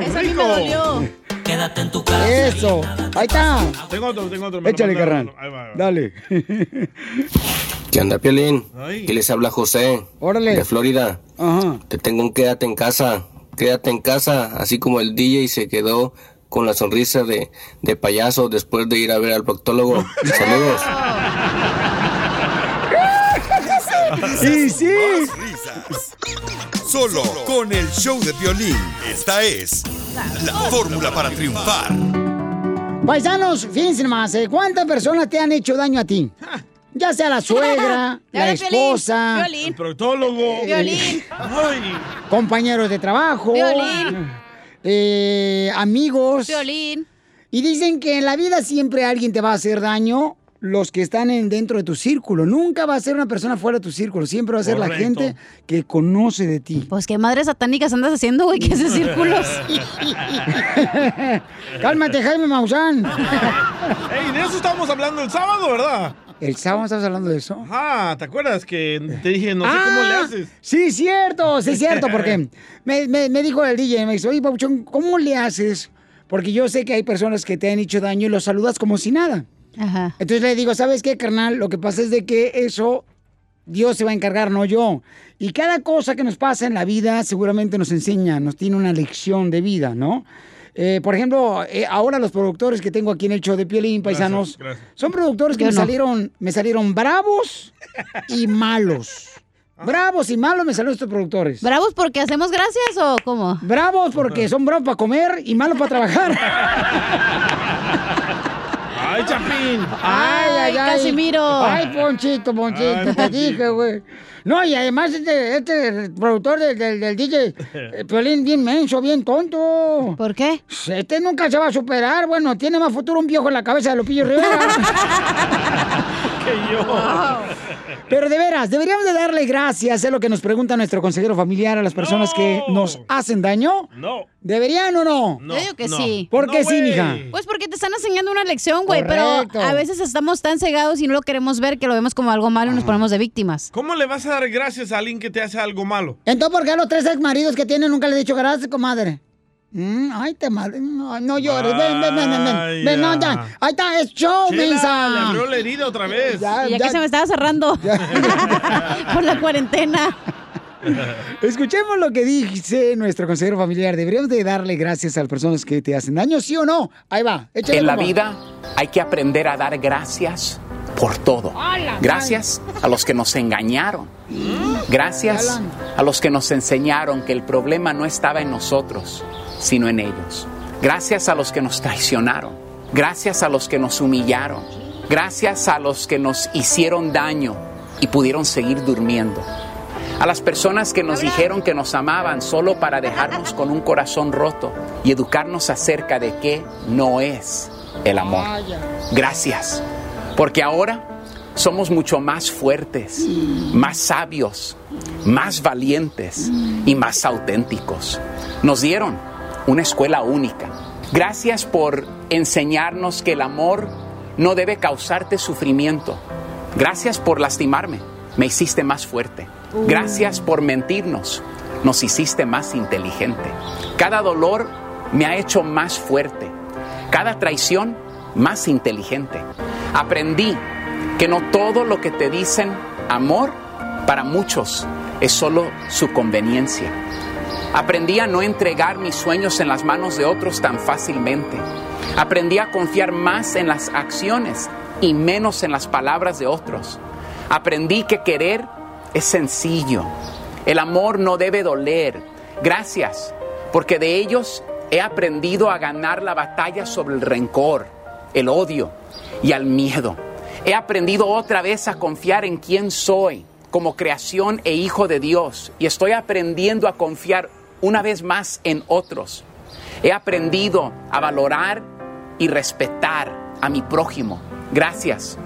Esa a mí me dolió. Quédate en tu casa. Eso. Ahí está. Tengo otro, tengo otro. Échale, carnal. Ahí va, ahí va. Dale. ¿Qué onda, Piolín? ¿Qué les habla José? Órale. De Florida. Ajá. Te tengo un quédate en casa. Quédate en casa, así como el DJ se quedó con la sonrisa de, de payaso después de ir a ver al proctólogo. Saludos. Sí, sí. Solo con el show de violín. Esta es la fórmula para triunfar. Paisanos, fíjense más, ¿cuántas personas te han hecho daño a ti? Ya sea la suegra, la esposa, El Piolín, proctólogo. Piolín, Ay. compañeros de trabajo, Piolín. Eh, amigos. Piolín. Y dicen que en la vida siempre alguien te va a hacer daño, los que están en, dentro de tu círculo. Nunca va a ser una persona fuera de tu círculo, siempre va a ser la gente que conoce de ti. Pues qué madres satánicas andas haciendo, güey, que haces círculos. Cálmate, Jaime Maussan. Ey, de eso estábamos hablando el sábado, ¿verdad? El sábado estabas hablando de eso. Ajá, ¿te acuerdas que te dije, no sé cómo le Ah, haces? Sí, cierto, sí, cierto, porque me, me- me dijo el DJ, me dice, oye, Papuchón, ¿cómo le haces? Porque yo sé que hay personas que te han hecho daño y los saludas como si nada. Ajá. Entonces le digo, ¿sabes qué, carnal? Lo que pasa es de que eso Dios se va a encargar, no yo. Y cada cosa que nos pasa en la vida seguramente nos enseña, nos tiene una lección de vida, ¿no? Eh, por ejemplo, eh, ahora los productores que tengo aquí en el show de Piolín, paisanos, gracias. son productores que Yo me no. salieron, me salieron bravos y malos. Bravos y malos me salieron estos productores. ¿Bravos porque hacemos gracias o cómo? Bravos porque son bravos para comer y malos para trabajar. ¡Ay, Chapín! Ay, ay, ay. Casimiro. Ay, Ponchito, Ponchito, Ay, te dije, güey. No, y además este, este productor del, del, del DJ, eh, Piolín, bien menso, bien tonto. ¿Por qué? Este nunca se va a superar. Bueno, tiene más futuro un viejo en la cabeza de Lupillo Rivera. que yo. Pero de veras, deberíamos de darle gracias, es lo que nos pregunta nuestro consejero familiar a las personas que nos hacen daño. No. ¿Deberían o no? Yo digo que sí. ¿Por qué sí, mija? Pues porque te están enseñando una lección, güey. Pero a veces estamos tan cegados y no lo queremos ver que lo vemos como algo malo y nos ponemos de víctimas. ¿Cómo le vas a dar gracias a alguien que te hace algo malo? Entonces, ¿por qué a los tres ex maridos que tienen nunca le he dicho gracias, comadre? Mm, ay, te madre. No, no llores. Ven, ven, ven, ven. ven. Ven, no, ya. Ahí está, es show, Chela, mensa. le abrió la herida otra vez. Ya, Y ya, ya. que se me estaba cerrando por la cuarentena. Escuchemos lo que dice nuestro consejero familiar. ¿Deberíamos de darle gracias a las personas que te hacen daño, sí o no? Ahí va. échale, En la vida hay que aprender a dar gracias por todo. Gracias a los que nos engañaron. Gracias a los que nos enseñaron que el problema no estaba en nosotros, sino en ellos. Gracias a los que nos traicionaron. Gracias a los que nos humillaron. Gracias a los que nos hicieron daño y pudieron seguir durmiendo. A las personas que nos dijeron que nos amaban solo para dejarnos con un corazón roto y educarnos acerca de qué no es el amor. Gracias, porque ahora somos mucho más fuertes, más sabios, más valientes y más auténticos. Nos dieron una escuela única. Gracias por enseñarnos que el amor no debe causarte sufrimiento. Gracias por lastimarme, me hiciste más fuerte. Gracias por mentirnos, nos hiciste más inteligente. Cada dolor me ha hecho más fuerte. Cada traición más inteligente. Aprendí que no todo lo que te dicen amor para muchos es solo su conveniencia. Aprendí a no entregar mis sueños en las manos de otros tan fácilmente. Aprendí a confiar más en las acciones y menos en las palabras de otros. Aprendí que querer es sencillo. El amor no debe doler. Gracias, porque de ellos he aprendido a ganar la batalla sobre el rencor, el odio y al miedo. He aprendido otra vez a confiar en quién soy como creación e hijo de Dios y estoy aprendiendo a confiar una vez más en otros. He aprendido a valorar y respetar a mi prójimo. Gracias,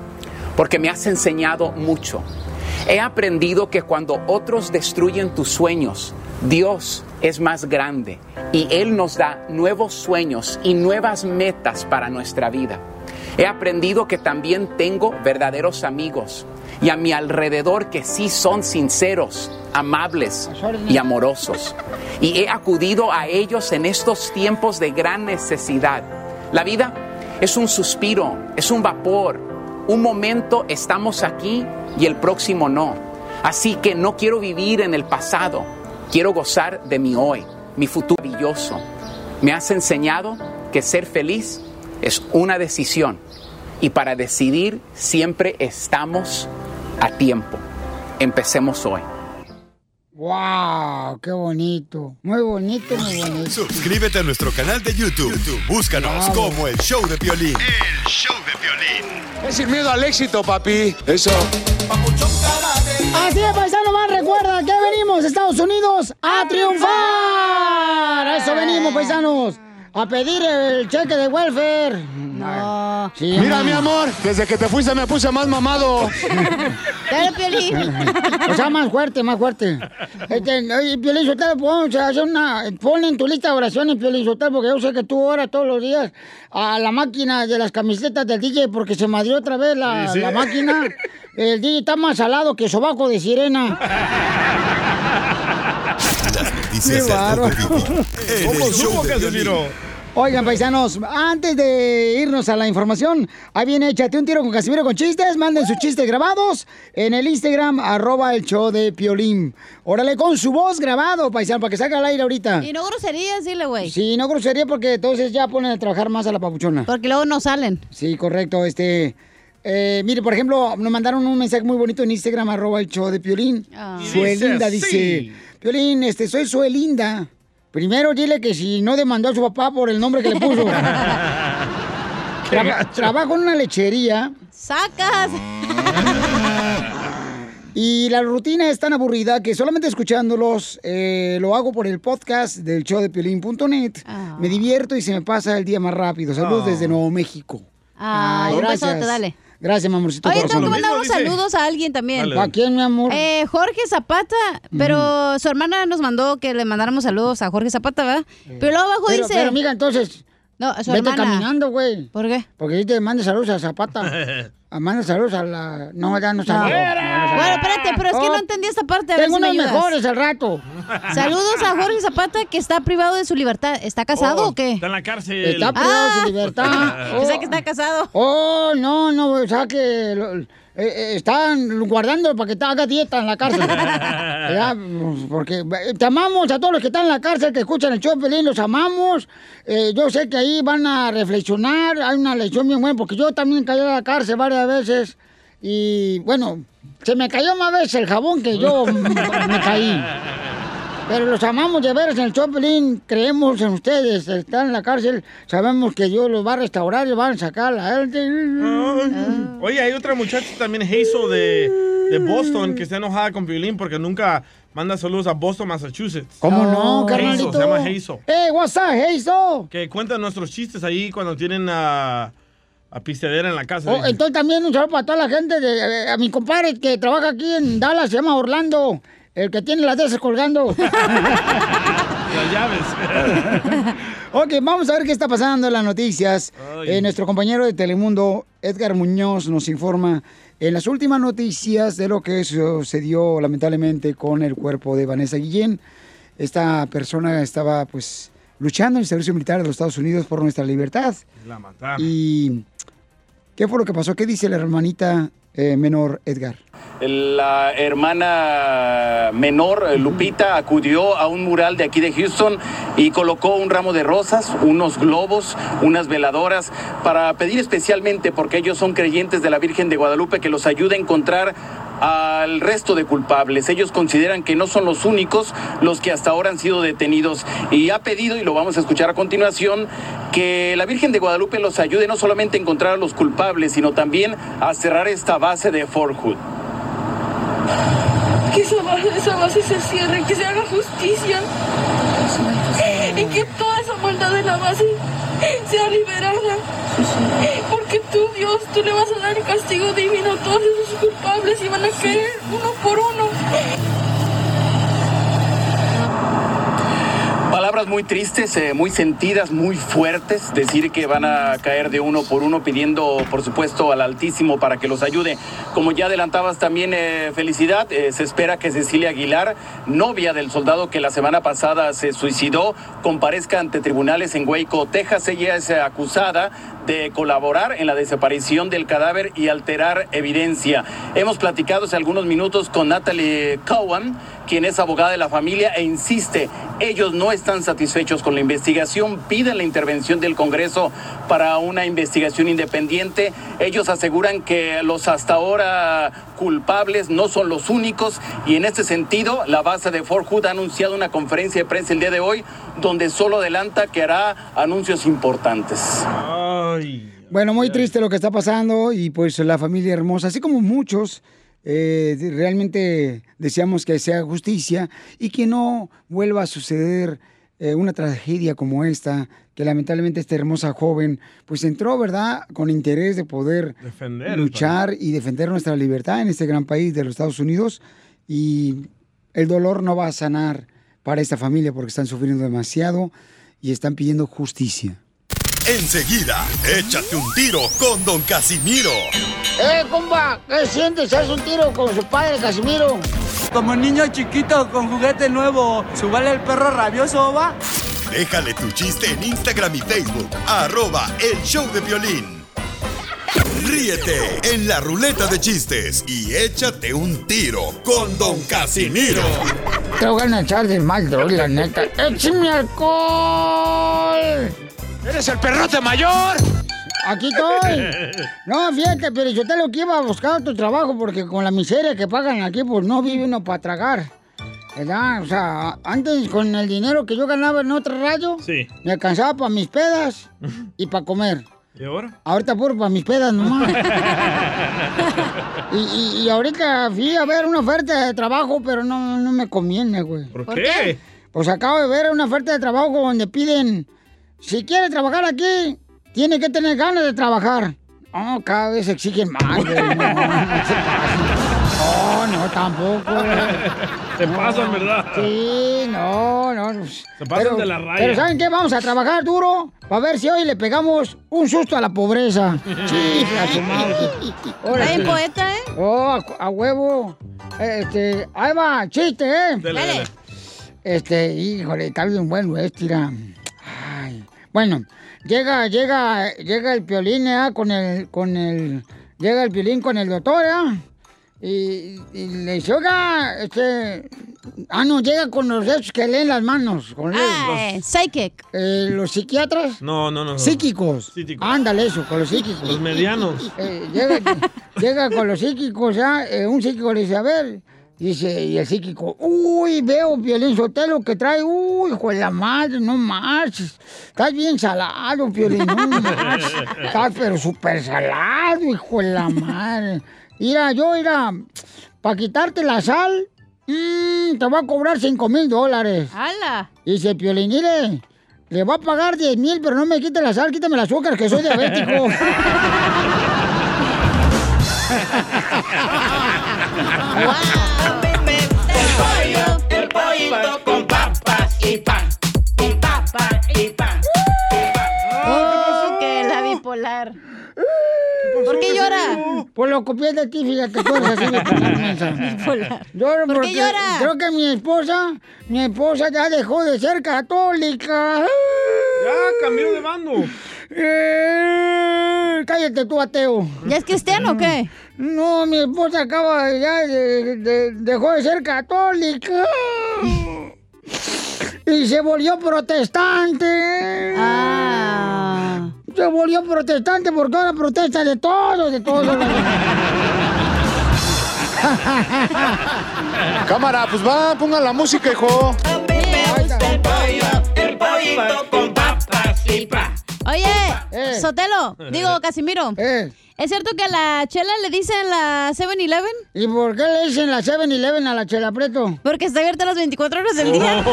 porque me has enseñado mucho. He aprendido que cuando otros destruyen tus sueños, Dios es más grande y Él nos da nuevos sueños y nuevas metas para nuestra vida. He aprendido que también tengo verdaderos amigos y a mi alrededor que sí son sinceros, amables y amorosos. Y he acudido a ellos en estos tiempos de gran necesidad. La vida es un suspiro, es un vapor. Un momento estamos aquí y el próximo no. Así que no quiero vivir en el pasado, quiero gozar de mi hoy, mi futuro maravilloso. Me has enseñado que ser feliz es una decisión y para decidir siempre estamos a tiempo. Empecemos hoy. ¡Wow! ¡Qué bonito! Muy bonito, muy bonito. Suscríbete a nuestro canal de YouTube. YouTube, Búscanos como el show de violín. El show de violín. Es sin miedo al éxito, papi. Eso. Así es, paisano, más recuerda que venimos, Estados Unidos, a triunfar. A eso venimos, paisanos. A pedir el cheque de welfare. No. Mira, mi amor, desde que te fuiste me puse más mamado. Dale, Piolín. O sea, más fuerte, más fuerte. Este, oye, Piolín Sotelo, vamos a hacer una... Ponle en tu lista de oraciones, Piolín Sotelo, porque yo sé que tú oras todos los días a la máquina de las camisetas del DJ porque se madrió otra vez la, Sí, sí. la máquina. El DJ está más salado que sobaco de sirena. Las noticias vivir. En ¿Cómo el show supo, de Casimiro? Oigan, paisanos, antes de irnos a la información, ahí viene Échate un tiro con Casimiro con chistes. Manden sus chistes grabados en el Instagram, arroba el show de Piolín. Órale, con su voz grabado, paisano, para que salga al aire ahorita. Y no groserías, dile, güey. Sí, no grosería porque entonces ya ponen a trabajar más a la papuchona. Porque luego no salen. Sí, correcto, este... eh, mire, por ejemplo, nos mandaron un mensaje muy bonito en Instagram, arroba el show de Piolín. Ah. Suelinda dice. Piolín, este, soy Suelinda. Primero dile que si no demandó a su papá por el nombre que le puso. Traba- trabajo en una lechería ¡Sacas! y la rutina es tan aburrida que solamente escuchándolos eh, lo hago por el podcast del show de Piolín.net. Ah. Me divierto y se me pasa el día más rápido. Saludos Ah. desde Nuevo México. Ay, un besote, dale. Gracias, mi amorcito Oye, corazón. tengo que mandar saludos a alguien también. Dale. ¿A quién, mi amor? Eh, Jorge Zapata, pero su hermana nos mandó que le mandáramos saludos a Jorge Zapata, ¿verdad? Pero luego abajo pero, dice... pero, amiga, entonces, no, a su vete hermana. caminando, güey. ¿Por qué? Porque si te manda saludos a Zapata. Ah, Manda saludos a la... No, ya no saludos. Bueno, espérate, pero es que Oh, no entendí esta parte. A ver Tengo si unos mejores al rato. Saludos a Jorge Zapata, que está privado de su libertad. ¿Está casado Oh, o qué? Está en la cárcel. Está privado de su libertad. Pensé que está casado. Oh, no, no, o sea que lo- eh, eh, están guardando para que te haga dieta en la cárcel. Ya, pues, porque eh, te amamos a todos los que están en la cárcel, que escuchan el show Pelín, los amamos. Eh, yo sé que ahí van a reflexionar, hay una lección bien buena, porque yo también caí a la cárcel varias veces. Y bueno, se me cayó más veces el jabón que yo me caí. Pero los amamos de veras en el Chopelín, creemos en ustedes, están en la cárcel, sabemos que Dios los va a restaurar y van a sacar a la gente. Oye, hay otra muchacha también, Hazel, de, de Boston, que está enojada con Violín porque nunca manda saludos a Boston, Massachusetts. ¿Cómo no, Hazel, carnalito? se llama Hazel. ¡Eh, what's up, Hazel? Que cuenta nuestros chistes ahí cuando tienen a, a pisteadera en la casa. Oh, entonces también un saludo para toda la gente, de, eh, a mi compadre que trabaja aquí en Dallas, se llama Orlando, el que tiene las de esas colgando. Las llaves. ok, vamos a ver qué está pasando en las noticias. Eh, nuestro compañero de Telemundo, Edgar Muñoz, nos informa en las últimas noticias de lo que sucedió lamentablemente con el cuerpo de Vanessa Guillén. Esta persona estaba pues luchando en el servicio militar de los Estados Unidos por nuestra libertad. La mataron. ¿Y qué fue lo que pasó? ¿Qué dice la hermanita eh, menor Edgar? La hermana menor, eh, Lupita, acudió a un mural de aquí de Houston y colocó un ramo de rosas, unos globos, unas veladoras, para pedir especialmente, porque ellos son creyentes de la Virgen de Guadalupe, que los ayude a encontrar al resto de culpables. Ellos consideran que no son los únicos los que hasta ahora han sido detenidos y ha pedido, y lo vamos a escuchar a continuación, que la Virgen de Guadalupe los ayude no solamente a encontrar a los culpables, sino también a cerrar esta base de Fort Hood. Que esa base, esa base se cierre, que se haga justicia. Y que toda esa maldad de la base sea liberada. Porque tú, Dios, tú le vas a dar el castigo divino a todos esos culpables y van a caer uno por uno. Palabras muy tristes, eh, muy sentidas, muy fuertes, decir que van a caer de uno por uno pidiendo, por supuesto, al Altísimo para que los ayude. Como ya adelantabas también, eh, felicidad, eh, se espera que Cecilia Aguilar, novia del soldado que la semana pasada se suicidó, comparezca ante tribunales en Waco, Texas. Ella es acusada de colaborar en la desaparición del cadáver y alterar evidencia. Hemos platicado hace algunos minutos con Natalie Cowan, quien es abogada de la familia e insiste, ellos no están satisfechos con la investigación, piden la intervención del Congreso para una investigación independiente. Ellos aseguran que los hasta ahora culpables no son los únicos y en este sentido la base de Fort Hood ha anunciado una conferencia de prensa el día de hoy donde solo adelanta que hará anuncios importantes. Bueno, muy triste lo que está pasando y pues la familia hermosa, así como muchos, eh, realmente deseamos que sea justicia y que no vuelva a suceder eh, una tragedia como esta, que lamentablemente esta hermosa joven pues entró, ¿verdad?, con interés de poder Defender luchar y defender nuestra libertad en este gran país de los Estados Unidos y el dolor no va a sanar para esta familia porque están sufriendo demasiado y están pidiendo justicia. Enseguida, échate un tiro con Don Casimiro. ¡Eh, compa! ¿Qué sientes? ¿Haz un tiro con su padre, Casimiro? Como niño chiquito con juguete nuevo, ¿subale el perro rabioso, va? Déjale tu chiste en Instagram y Facebook, arroba el show de violín. Ríete en la ruleta de chistes y échate un tiro con Don Casimiro. Te voy a echar de mal, droga, la neta. ¡Échame alcohol! ¡Eres el perrote mayor! Aquí estoy. No, fíjate, pero yo te lo que iba a buscar otro trabajo porque con la miseria que pagan aquí, pues no vive uno para tragar. ¿Verdad? O sea, antes con el dinero que yo ganaba en otra radio, Sí. me alcanzaba para mis pedas y para comer. ¿Y ahora? Ahorita puro para mis pedas nomás. y, y- y ahorita fui a ver una oferta de trabajo, pero no, no me conviene, güey. ¿Por ¿Por qué? qué? Pues acabo de ver una oferta de trabajo donde piden, si quiere trabajar aquí, tiene que tener ganas de trabajar. Oh, cada vez exigen más, güey. No, no. No, no, tampoco. Se pasan, ¿verdad? Sí, no, no. Se pasan de la raya. Pero ¿saben qué? Vamos a trabajar duro para ver si hoy le pegamos un susto a la pobreza. Sí, a su madre. Sí. poeta, ¿eh? Oh, a, a huevo. Este, ahí va, chiste, ¿eh? Dale, dale. Este, híjole, está bien bueno este. Ay. Bueno, llega, llega, llega el piolín, ¿eh? Con el, con el, llega el piolín con el doctor, ¿eh? Y, y le dice, oiga, este, ah, no, llega con los esos que leen las manos. Con Ah, los, psychic. los psiquiatras. No, no, no. no. Psíquicos. Psíquicos. Ándale, eso, con los psíquicos. Los medianos. Eh, llega, llega con los psíquicos, ¿ya? Eh, un psíquico le dice, a ver, dice, y el psíquico, uy, veo Piolín Sotelo que trae, uy, hijo de la madre, no marches, estás bien salado, Piolín, no estás pero súper salado, hijo de la madre. Mira, yo, mira, para quitarte la sal, mm, te voy a cobrar cinco mil dólares. ¡Hala! Dice Piolín, mire, le voy a pagar 10 mil, pero no me quite la sal, quítame el azúcar, que soy diabético. El pollito con papas y pan. Y papas y pan. Oh, que la bipolar. ¿Por qué llora? Pues lo copié de ti, fíjate, tú eres así bipolar, mensa. Lloro ¿Por qué porque llora? Creo que mi esposa, mi esposa ya dejó de ser católica. Ya, cambió de bando. Eh, cállate tú, ateo. ¿Ya es cristiano o qué? No, mi esposa acaba ya de, de- dejó de ser católica. Y se volvió protestante. Ah. Se volvió protestante porque ahora protesta de todo, de todo. Cámara, pues va, pongan la música, hijo. El pollo, el pollito con papas y. Oye, Sotelo, digo, Casimiro. ¿Es cierto que a la chela le dicen la 7-Eleven? ¿Y por qué le dicen la 7-Eleven a la chela preto? Porque está abierta las 24 horas del día.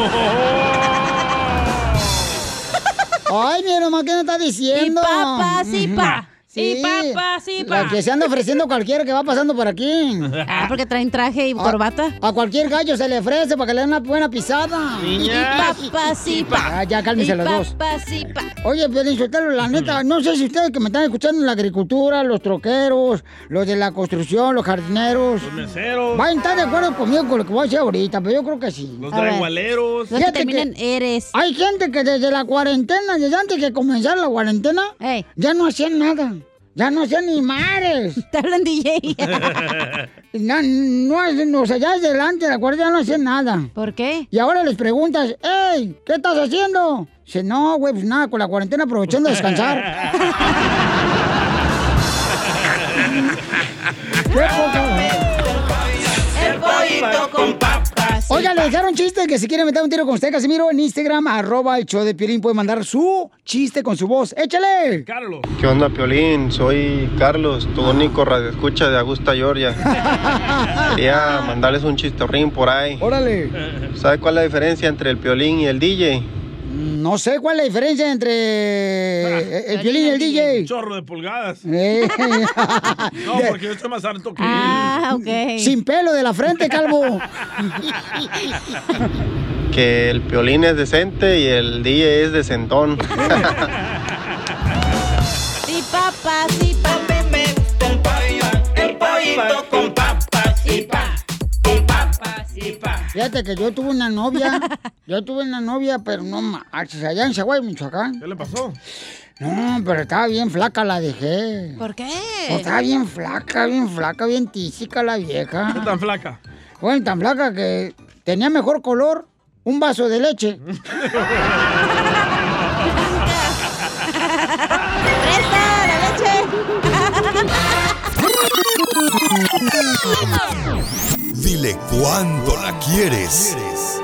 Ay, mi hermano, ¿qué me está diciendo? Y papas y pa. Sí, Y papas y pa. La que se anda ofreciendo cualquiera que va pasando por aquí. Ah, porque traen traje y corbata. A, cualquier gallo se le ofrece para que le den una buena pisada. Niñas. Y papas y pa. Ah, ya cálmense Y los dos. papas y pa. Oye, Piolín Sotelo, la neta, no sé si ustedes que me están escuchando en la agricultura, los troqueros, los de la construcción, los jardineros. Los meseros. Van a estar de acuerdo conmigo con lo que voy a decir ahorita, pero yo creo que sí. Los dragualeros. Los que terminan eres. Hay gente que desde la cuarentena, desde antes que comenzara la cuarentena, ya no hacían nada. Ya no hacían ni mares. Te hablan DJ. No, no, no, o sea, ya desde delante de la no hacían nada. ¿Por qué? Y ahora les preguntas, hey, ¿qué estás haciendo? Dice, no, güey, pues nada, con la cuarentena aprovechando de descansar. ¡Qué poca! Oiga, le dejaron chiste que si quiere meter un tiro con usted, Casimiro, en Instagram, arroba el show de Piolín, puede mandar su chiste con su voz. ¡Échale! Carlos. ¿Qué onda, Piolín? Soy Carlos, tu único radioescucha de Augusta, Georgia. Quería mandarles un chistorrín por ahí. Órale. ¿Sabe cuál es la diferencia entre el Piolín y el DJ? No sé cuál es la diferencia entre el Piolín y el DJ. Un chorro de pulgadas. Eh. No, porque yo estoy más alto que Ah, él. Sin pelo de la frente, calvo. Que el Piolín es decente y el DJ es decentón. Y papas y pa. El pollito con papas y pa. Fíjate que yo tuve una novia. Yo tuve una novia, pero no marches. Allá en Chihuahua, Michoacán. ¿Qué le pasó? No, pero estaba bien flaca, la dejé. ¿Por qué? Pues estaba bien flaca, bien flaca, bien tísica la vieja. ¿Qué tan flaca? Bueno, tan flaca que tenía mejor color un vaso de leche. ¡Presta la leche! Dile cuándo la quieres.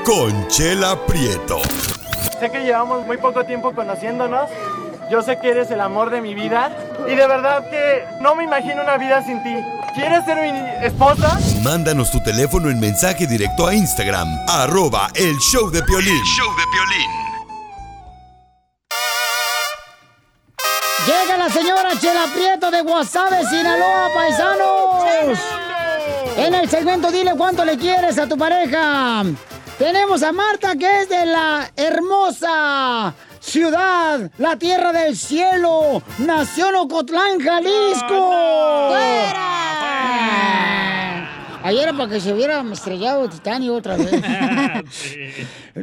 Conchela Prieto. Sé que llevamos muy poco tiempo conociéndonos. Yo sé que eres el amor de mi vida. Y de verdad que no me imagino una vida sin ti. ¿Quieres ser mi esposa? Mándanos tu teléfono en mensaje directo a Instagram, arroba el show de Piolín. show de Llega la señora Chela Prieto de Guasave, Sinaloa, paisanos. En el segmento Dile cuánto le quieres a tu pareja. Tenemos a Marta que es de la hermosa ciudad, la tierra del cielo, Nación Ocotlán, Jalisco. Ayer era para que se hubiera estrellado Titanic otra vez.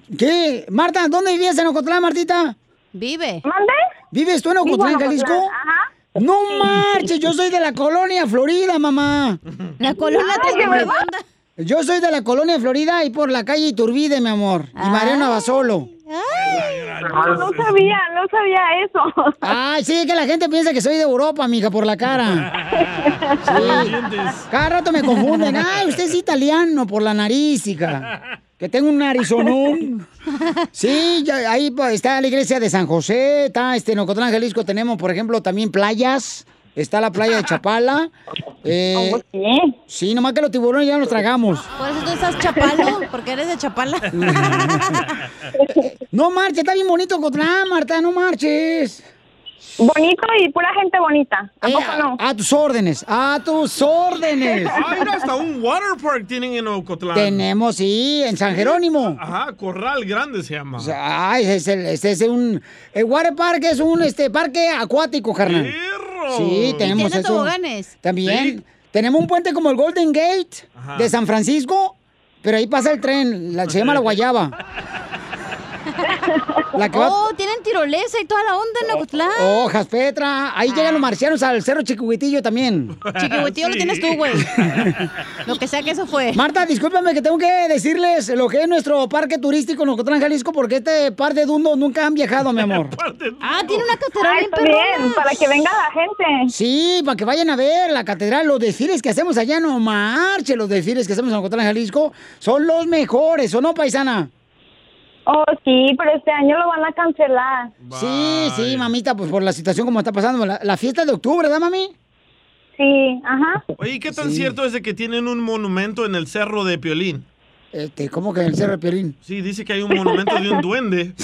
¿Qué? Marta, ¿dónde vivías en Ocotlán, Martita? Vive. ¿Mande? ¿Vives tú en Vivo Ocotlán, en Jalisco? Ocotlán, ajá. No marches, yo soy de la colonia Florida, mamá. La colonia Ay, ¿de verdad? Yo soy de la colonia Florida y por la calle Iturbide, mi amor. Y Mariana Basolo. No, no sabía, no sabía eso. Ay, sí, que la gente piensa que soy de Europa, mija, por la cara. Sí. Cada rato me confunden. Ay, usted es italiano por la nariz, hija. Que tengo un narizonón. Sí, ya- ahí pues, está la iglesia de San José, está este, en Ocotlán, Jalisco tenemos, por ejemplo, también playas. Está la playa de Chapala. Eh, sí, nomás que los tiburones ya los tragamos. Por eso tú estás chapalo, porque eres de Chapala. No marches, está bien bonito Ocotlán, Marta, no marches. Bonito y pura gente bonita. ¿A Eh, poco no? a tus órdenes, a tus órdenes. Ah, mira, hasta un water park tienen en Ocotlán. Tenemos, sí, en San Jerónimo. Ajá, Corral Grande se llama. O sea, Ay, ese es el, ese es un, el water park es un este parque acuático, carnal. Sí, tenemos tiene eso. toboganes. También. Tenemos un puente como el Golden Gate Ajá. de San Francisco, pero ahí pasa el tren, la- se llama la Guayaba. La que va- Oh, tienen tirolesa y toda la onda en Ocotlán. Hojas, Petra. Ahí llegan los marcianos al Cerro Chiquihuitillo también. Chiquihuitillo lo tienes tú, güey. Lo que sea que eso fue. Marta, discúlpame que tengo que decirles lo que es nuestro parque turístico en Ocotlán, Jalisco, porque este par de dundos nunca han viajado, mi amor. Ah, tiene una catedral Ay, bien perrona. para que venga la gente. Sí, para que vayan a ver la catedral, los desfiles que hacemos allá, no marche, los desfiles que hacemos en Ocotlán, Jalisco, son los mejores, ¿o no, paisana? Oh, sí, pero este año lo van a cancelar. Sí, sí, mamita, pues por la situación como está pasando, la, la fiesta de octubre, ¿verdad, mami? Sí, ajá. Oye, ¿y ¿qué tan Sí. cierto es de que tienen un monumento en el cerro de Piolín? Este, ¿cómo que en el Cerro de Piolín? Sí, dice que hay un monumento de un duende.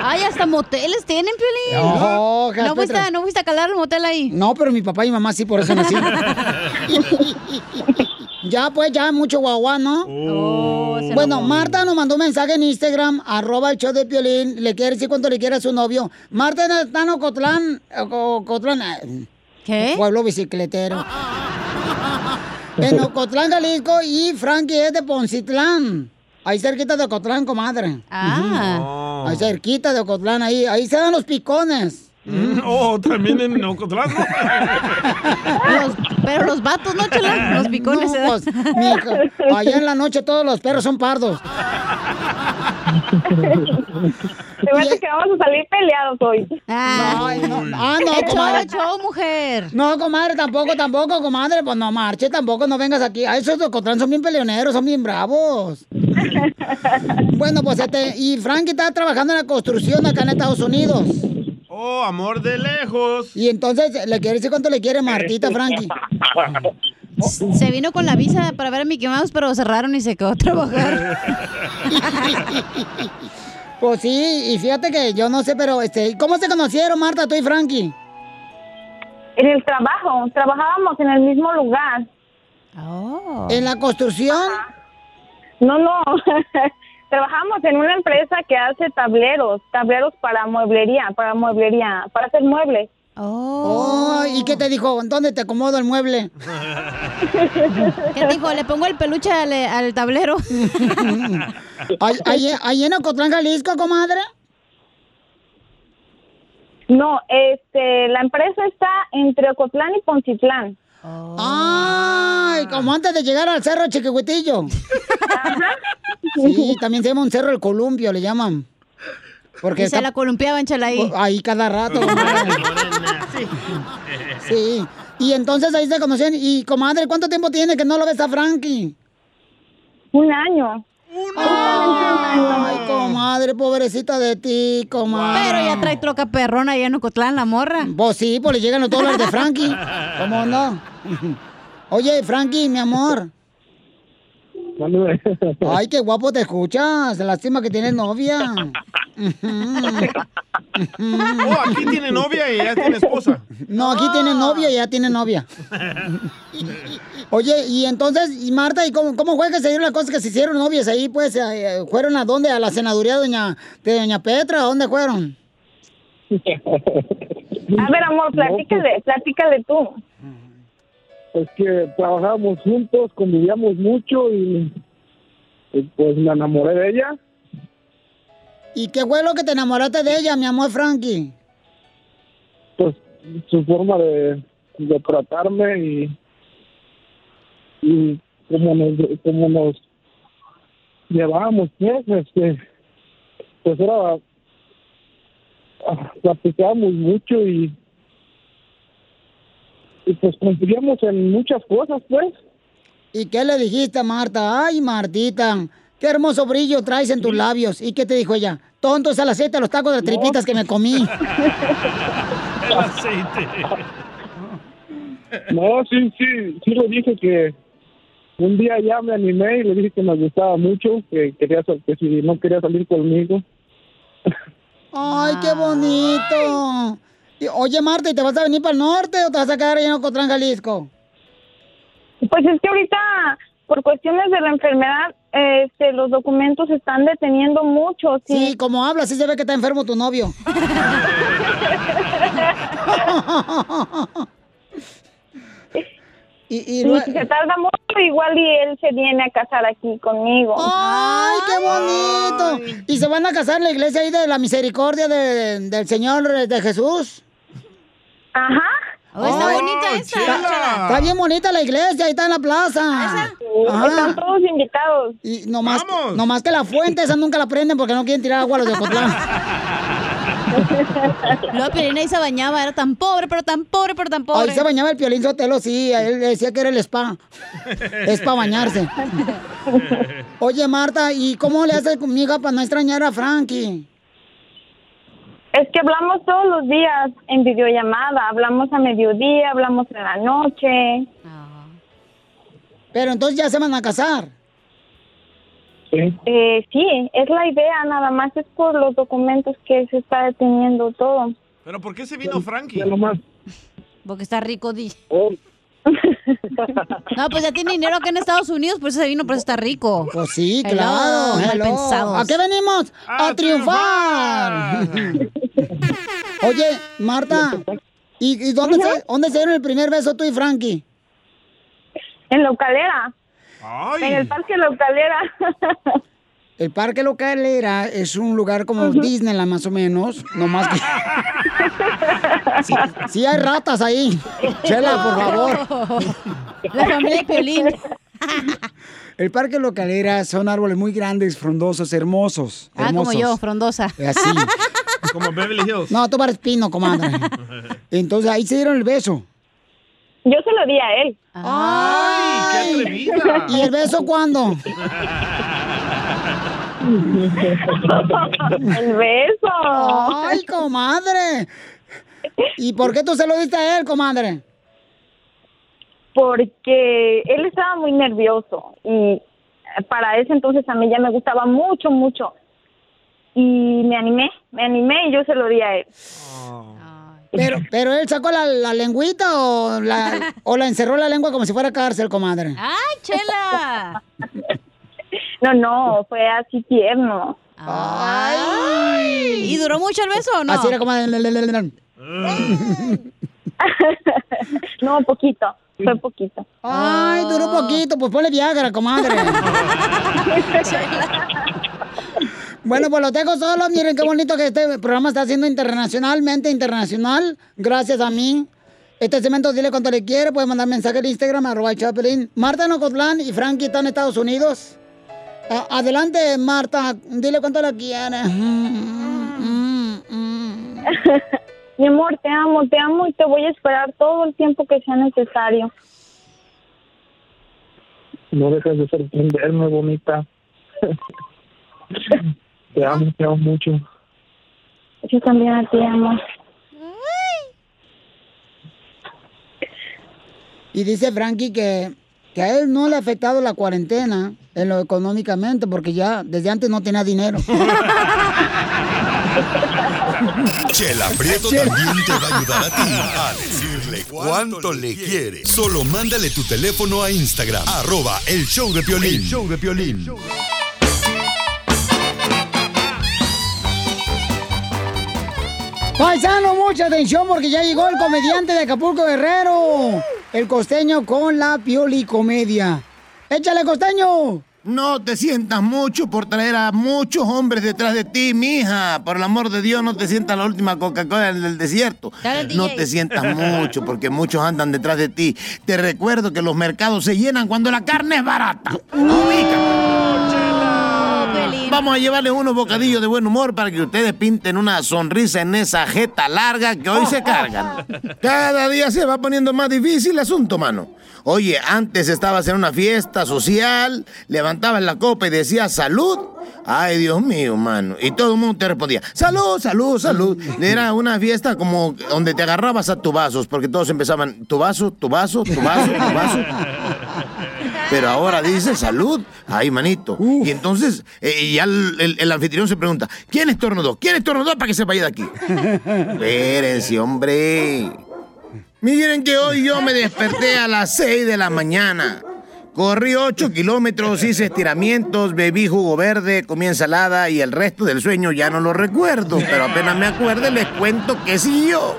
Ay, hasta moteles tienen, Piolín. No, no, fuiste, a- no fuiste a calar el motel ahí. No, pero mi papá y mamá sí, por eso nací. ya, pues, ya, mucho guagua, ¿no? Oh, se bueno. Marta nos mandó un mensaje en Instagram, arroba el show de Piolín, le quiere decir cuánto le quiere a su novio. Marta está en Ocotlán, Oco- Ocotlán, eh, ¿Qué? Pueblo bicicletero. en Ocotlán, Jalisco, y Frankie es de Poncitlán. Ahí cerquita de Ocotlán, comadre. Ah. Ahí cerquita de Ocotlán, ahí, ahí se dan los picones. Mm, oh, también en Ocotlán. ¿no? Los- pero los vatos, ¿no, chela? Los picones No, pues, mijo, allá en la noche todos los perros son pardos. Se me hace que vamos a salir peleados hoy. Ah, Ay, no, ah, no, show, comadre. show, mujer. No, comadre, tampoco, tampoco, comadre. Pues no marche, tampoco, no vengas aquí. A esos de Ocotlán son bien peleoneros, son bien bravos. bueno, pues este, y Frankie está trabajando en la construcción acá en Estados Unidos. Oh, amor de lejos. Y entonces le quiere decir cuánto le quiere Martita, Frankie. Se vino con la visa para ver a Mickey Mouse, pero cerraron y se quedó a trabajar. Pues sí, y fíjate que yo no sé, pero este, ¿cómo se conocieron, Marta, tú y Frankie? En el trabajo, trabajábamos en el mismo lugar. Oh. ¿En la construcción? No, no. Trabajamos en una empresa que hace tableros, tableros para mueblería, para mueblería, para hacer muebles. Oh, ¿y qué te dijo? ¿Dónde te acomodo el mueble? ¿Qué dijo? ¿Le pongo el peluche al, al tablero? ¿Ahí, ahí, ahí en Ocotlán, Jalisco, comadre? No, este, la empresa está entre Ocotlán y Poncitlán. Ay, como antes de llegar al cerro Chiquihuitillo. Sí, también se llama un cerro el columpio, le llaman. Porque Y se la columpiaban, chela ahí. Ahí cada rato. comadre. sí. Y entonces ahí se conocieron. Y comadre, ¿cuánto tiempo tiene que no lo ves a Frankie? Un año. Ay, comadre, pobrecita de ti, comadre. Pero ya trae troca perrona allá en Ocotlán, la morra. Pues sí, pues le llegan los dólares de Frankie. ¿Cómo no? Oye, Frankie, mi amor. Ay, qué guapo te escuchas. Lástima que tienes novia. Oh, aquí tiene novia y ya tiene esposa. No, aquí tiene novia y ya tiene novia. Oye, y entonces, y Marta, ¿y cómo, cómo fue que se dieron las cosas que se hicieron novias ahí? Pues, eh, ¿fueron a dónde? ¿A la senaduría de doña, de doña Petra? ¿A dónde fueron? A ver, amor, platícale, platícale tú. Es que trabajábamos juntos, convivíamos mucho y, y pues me enamoré de ella. ¿Y qué fue lo que te enamoraste de ella, mi amor Frankie? Pues su forma de, de tratarme y, y como nos, como nos llevábamos, pues, este, pues era, ah, platicábamos mucho y, y pues coincidíamos en muchas cosas, pues. ¿Y qué le dijiste a Marta? Ay, Martita, qué hermoso brillo traes en tus labios. ¿Y qué te dijo ella? Tonto es el aceite de los tacos de tripitas que me comí. El aceite. No, sí, sí, sí le dije que un día ya me animé y le dije que me gustaba mucho, que quería que si no quería salir conmigo. Ay, qué bonito. Y, oye, Marta, ¿y te vas a venir para el norte o te vas a quedar en Ocotlán, Jalisco? Pues es que ahorita, por cuestiones de la enfermedad, este, los documentos se están deteniendo mucho. Sí, como hablas, sí se ve que está enfermo tu novio. y, y Y lue- si se tarda mucho, igual y él se viene a casar aquí conmigo. ¡Ay, qué bonito! ¿Y se van a casar en la iglesia ahí de la misericordia de- del Señor de Jesús? Ajá. Oh, está bonita esa. Está, está bien bonita la iglesia, ahí está en la plaza. Están todos invitados. Y nomás, nomás que la fuente esa nunca la prenden porque no quieren tirar agua a los de Ocotlán. Luego Piolín ahí se bañaba, era tan pobre, pero tan pobre, pero tan pobre. Ahí se bañaba el Piolín Sotelo, sí, él decía que era el spa. Es para bañarse. Oye, Marta, ¿y cómo le haces conmigo para no extrañar a Frankie? Es que hablamos todos los días en videollamada, hablamos a mediodía, hablamos en la noche. Pero entonces ya se van a casar. Eh, sí, es la idea, nada más es por los documentos que se está deteniendo todo. ¿Pero por qué se vino Frankie? Porque está rico, di. No, pues ya tiene dinero acá en Estados Unidos, por eso se vino, por eso está rico. Pues sí, Hello, claro. mal hello. pensados. ¿A qué venimos? A, triunfar. Oye, Marta, ¿y, y dónde, se, dónde se dieron el primer beso tú y Frankie? En la Ucalera. En el parque La Ucalera. El Parque Localera es un lugar como Disneyland más o menos, no más que... Sí, sí hay ratas ahí. Chela, por favor. La familia Piolín. El Parque Localera son árboles muy grandes, frondosos, hermosos. Ah, como hermosos. yo, frondosa. Así. Como Beverly Hills. No, tú pares pino, comadre. Entonces ahí se dieron el beso. Yo se lo di a él. ¡Ay, qué atrevida! ¿Y el beso cuándo? El beso. ¡Ay, comadre! ¿Y por qué tú se lo diste a él, comadre? Porque él estaba muy nervioso y para ese entonces a mí ya me gustaba mucho, mucho. Y me animé, me animé y yo se lo di a él. Pero, pero él sacó la, la lengüita o la, o la encerró la lengua como si fuera cárcel, comadre. ¡Ay, chela! No, no, fue así tierno. Ay. ¿Y duró mucho el beso o no? Así era, comadre. No, poquito, fue poquito. Ay, duró poquito, pues ponle Viagra, comadre. Bueno, pues lo tengo solo. Miren qué bonito que este programa está haciendo internacionalmente internacional. Gracias a mí. Este cemento, dile cuánto le quiere. Puede mandar mensaje en Instagram, arroba el. Marta en Ocotlán y Frankie están en Estados Unidos. A- adelante, Marta. Dile cuánto la quiere. Mi amor, te amo, te amo y te voy a esperar todo el tiempo que sea necesario. No dejes de sorprenderme, bonita. te amo, te amo mucho. Yo también a ti amo. Y dice Frankie que, que a él no le ha afectado la cuarentena en lo económicamente porque ya desde antes no tenía dinero. Chela Prieto también te va a ayudar a ti a decirle cuánto le quiere. Solo mándale tu teléfono a Instagram, arroba el show de Piolín. El show de Piolín. Paisano, mucha atención porque ya llegó el comediante de Acapulco Guerrero, el costeño con la pioli comedia. ¡Échale, costeño! No te sientas mucho por traer a muchos hombres detrás de ti, mija. Por el amor de Dios, no te sientas la última Coca-Cola del desierto. Dale, No te sientas mucho porque muchos andan detrás de ti. Te recuerdo que los mercados se llenan cuando la carne es barata. Vamos a llevarles unos bocadillos de buen humor para que ustedes pinten una sonrisa en esa jeta larga que hoy se cargan. Cada día se va poniendo más difícil el asunto, mano. Oye, antes estabas en una fiesta social, levantabas la copa y decías salud. Ay, Dios mío, mano. Y todo el mundo te respondía, salud, salud, salud. Era una fiesta como donde te agarrabas a tu vasos, porque todos empezaban, tu vaso, tu vaso, tu vaso, tu vaso. Pero ahora dice salud. Ay, manito. Y entonces eh, ya el, el- el anfitrión se pregunta, ¿quién estornudó? ¿Quién estornudó para que se vaya de aquí? Espérense, hombre. Miren que hoy yo me desperté a las 6 de la mañana. Corrí 8 kilómetros, hice estiramientos, bebí jugo verde, comí ensalada y el resto del sueño ya no lo recuerdo. Pero apenas me acuerde les cuento que siguió.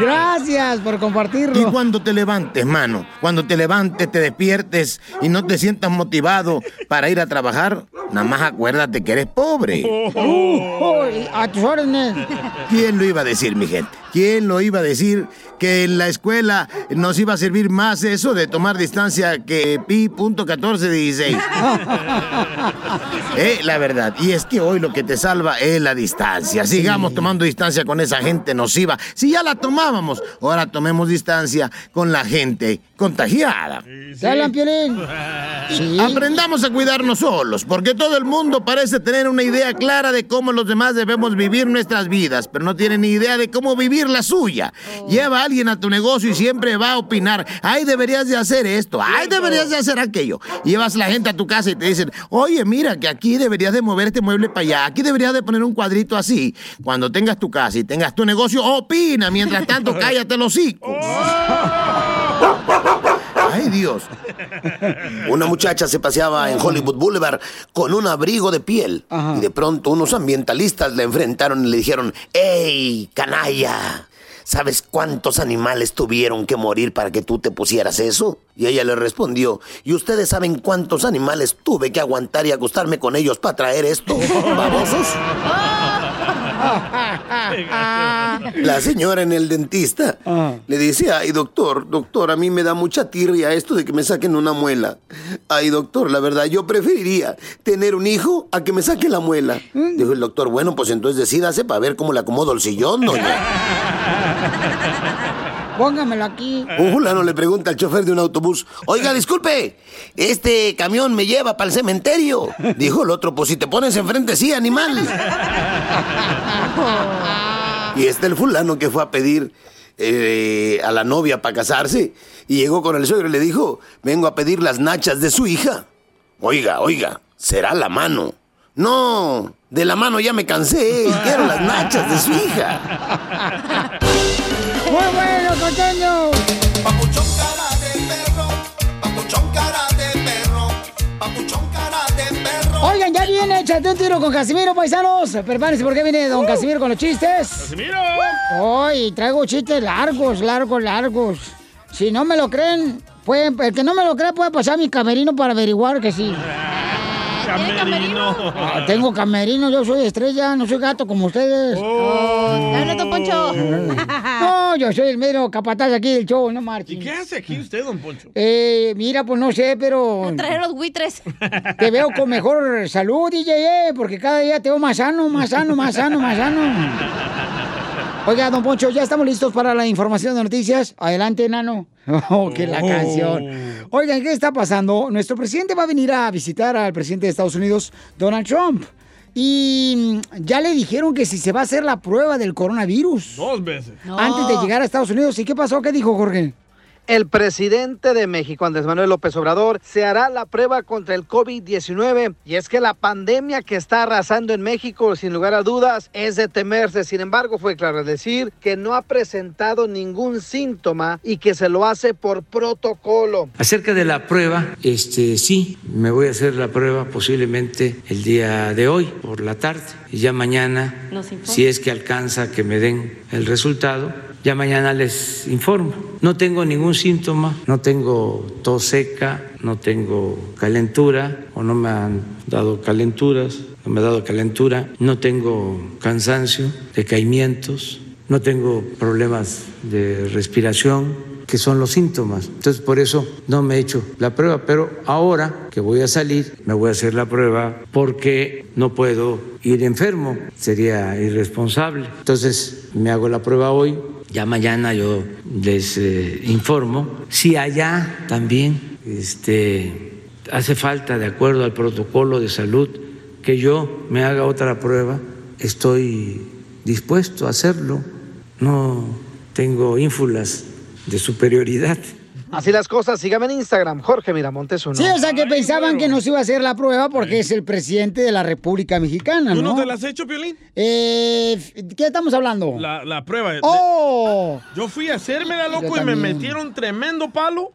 Gracias por compartirlo. Y cuando te levantes, mano, cuando te levantes, te despiertes y no te sientas motivado para ir a trabajar, nada más acuérdate que eres pobre. Uy, a tus órdenes. ¿Quién lo iba a decir, mi gente? ¿Quién lo iba a decir que en la escuela nos iba a servir más eso de tomar distancia que pi punto 1416? Eh, la verdad. Y es que hoy lo que te salva es la distancia. Sigamos tomando distancia con esa gente nociva. Si ya la tomábamos, ahora tomemos distancia con la gente contagiada. ¿Te hablan, Piolín? Aprendamos a cuidarnos solos, porque todo el mundo parece tener una idea clara de cómo los demás debemos vivir nuestras vidas, pero no tiene ni idea de cómo vivir la suya. Lleva a alguien a tu negocio y siempre va a opinar, ay, deberías de hacer esto, ay, deberías de hacer aquello. Llevas a la gente a tu casa y te dicen, oye, mira, que aquí deberías de mover este mueble para allá, aquí deberías de poner un cuadrito así. Cuando tengas tu casa y tengas tu negocio, opina, mientras tanto, cállate los hocico. Ay, Dios. Una muchacha se paseaba en Hollywood Boulevard con un abrigo de piel. Y de pronto unos ambientalistas le enfrentaron y le dijeron, ¡Ey, canalla! ¿Sabes cuántos animales tuvieron que morir para que tú te pusieras eso? Y ella le respondió, ¿y ustedes saben cuántos animales tuve que aguantar y acostarme con ellos para traer esto? ¿Babosos? La señora en el dentista le dice, ay doctor, doctor, a mí me da mucha tirria esto de que me saquen una muela. Ay doctor, la verdad, yo preferiría tener un hijo a que me saquen la muela. Dijo el doctor, bueno, pues entonces decídase para ver cómo le acomodo el sillón, doña. Póngamelo aquí. Un fulano le pregunta al chofer de un autobús, oiga, disculpe, ¿este camión me lleva para el cementerio? Dijo el otro, pues si te pones enfrente, sí, animal. Y este el fulano que fue a pedir eh, a la novia para casarse y llegó con el suegro y le dijo, vengo a pedir las nachas de su hija. Oiga, oiga, será la mano. No, de la mano ya me cansé, quiero las nachas de su hija. ¡Muy bueno, costeño! Oigan, ya viene, échate un tiro con Casimiro, paisanos. Prepárense porque viene don Casimiro con los chistes. ¡Casimiro! Hoy traigo chistes largos, largos, largos. Si no me lo creen, pueden, el que no me lo cree puede pasar a mi camerino para averiguar que sí. Camerino. Ah, tengo camerino, yo soy estrella, no soy gato como ustedes. Oh. Don Poncho. No, yo soy el mero capataz aquí del show, no marchen. ¿Y qué hace aquí usted, don Poncho? Eh, mira, pues no sé, pero Traer los buitres. te veo con mejor salud, DJ, eh, porque cada día te veo más sano, más sano, más sano, más sano. Oiga, don Poncho, ya estamos listos para la información de noticias. Adelante, nano. Oh, que la canción. Oigan, ¿qué está pasando? Nuestro presidente va a venir a visitar al presidente de Estados Unidos, Donald Trump. Y mm, ya le dijeron que si se va a hacer la prueba del coronavirus Dos veces. antes de llegar a Estados Unidos. ¿Y qué pasó? ¿Qué dijo Jorge? El presidente de México, Andrés Manuel López Obrador, se hará la prueba contra el COVID-19 y es que la pandemia que está arrasando en México, sin lugar a dudas, es de temerse. Sin embargo, fue claro decir que no ha presentado ningún síntoma y que se lo hace por protocolo. Acerca de la prueba, este sí, me voy a hacer la prueba posiblemente el día de hoy por la tarde y ya mañana, si es que alcanza que me den el resultado, ya mañana les informo. No tengo ningún síntoma, no tengo tos seca, no tengo calentura o no me han dado calenturas, no me ha dado calentura, no tengo cansancio, decaimientos, no tengo problemas de respiración, que son los síntomas. Entonces, por eso no me he hecho la prueba, pero ahora que voy a salir, me voy a hacer la prueba porque no puedo ir enfermo, sería irresponsable. Entonces, me hago la prueba hoy, ya mañana yo les eh, informo. Si allá también este, hace falta, de acuerdo al protocolo de salud, que yo me haga otra prueba, estoy dispuesto a hacerlo. No tengo ínfulas de superioridad. Así las cosas, sígame en Instagram, Jorge Miramontes uno. Sí, o sea que pensaban que no se iba a hacer la prueba porque es el presidente de la República Mexicana, ¿Tú ¿no? no te la has hecho, Piolín? Eh, ¿Qué estamos hablando? La, la prueba. de- ¡Oh! Yo fui a hacerme la loco y me metieron tremendo palo.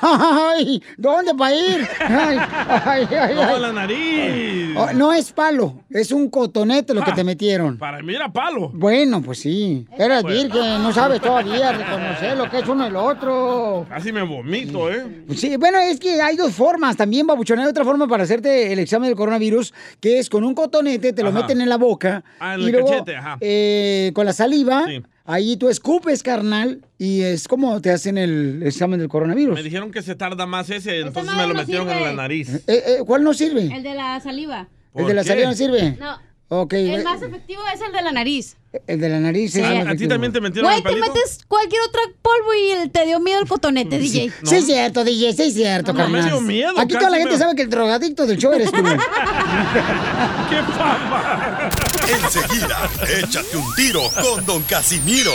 ¡Ay! ¿Dónde para ir? ¡Ay, ay, ay! No, la nariz. Oh, no es palo, es un cotonete lo que te metieron. Para mí era palo. Bueno, pues sí. Eres Pues. virgen, no sabes todavía reconocer lo que es uno y lo otro. Casi me vomito, ¿eh? Sí, bueno, es que hay dos formas también, babuchón. Hay otra forma para hacerte el examen del coronavirus, que es con un cotonete, te lo Ajá. meten en la boca. Ah, en y el luego, cachete, ajá. eh, con la saliva, Sí. Ahí tú escupes, carnal, y es como te hacen el examen del coronavirus. Me dijeron que se tarda más ese, entonces me lo no metieron sirve. en la nariz. Eh, eh, ¿Cuál no sirve? El de la saliva. ¿El de la qué? saliva no sirve? No. Ok. El eh, más efectivo es el de la nariz. El de la nariz es ¿A- el a ti también te metieron Güey, te metes cualquier otro polvo y el- te dio miedo el cotonete, DJ. Sí, es cierto, DJ, sí es cierto, No, me carnal. dio miedo, Aquí toda la gente me- sabe que el drogadicto del show eres tú. ¡Qué papa! Enseguida, échate un tiro con Don Casimiro.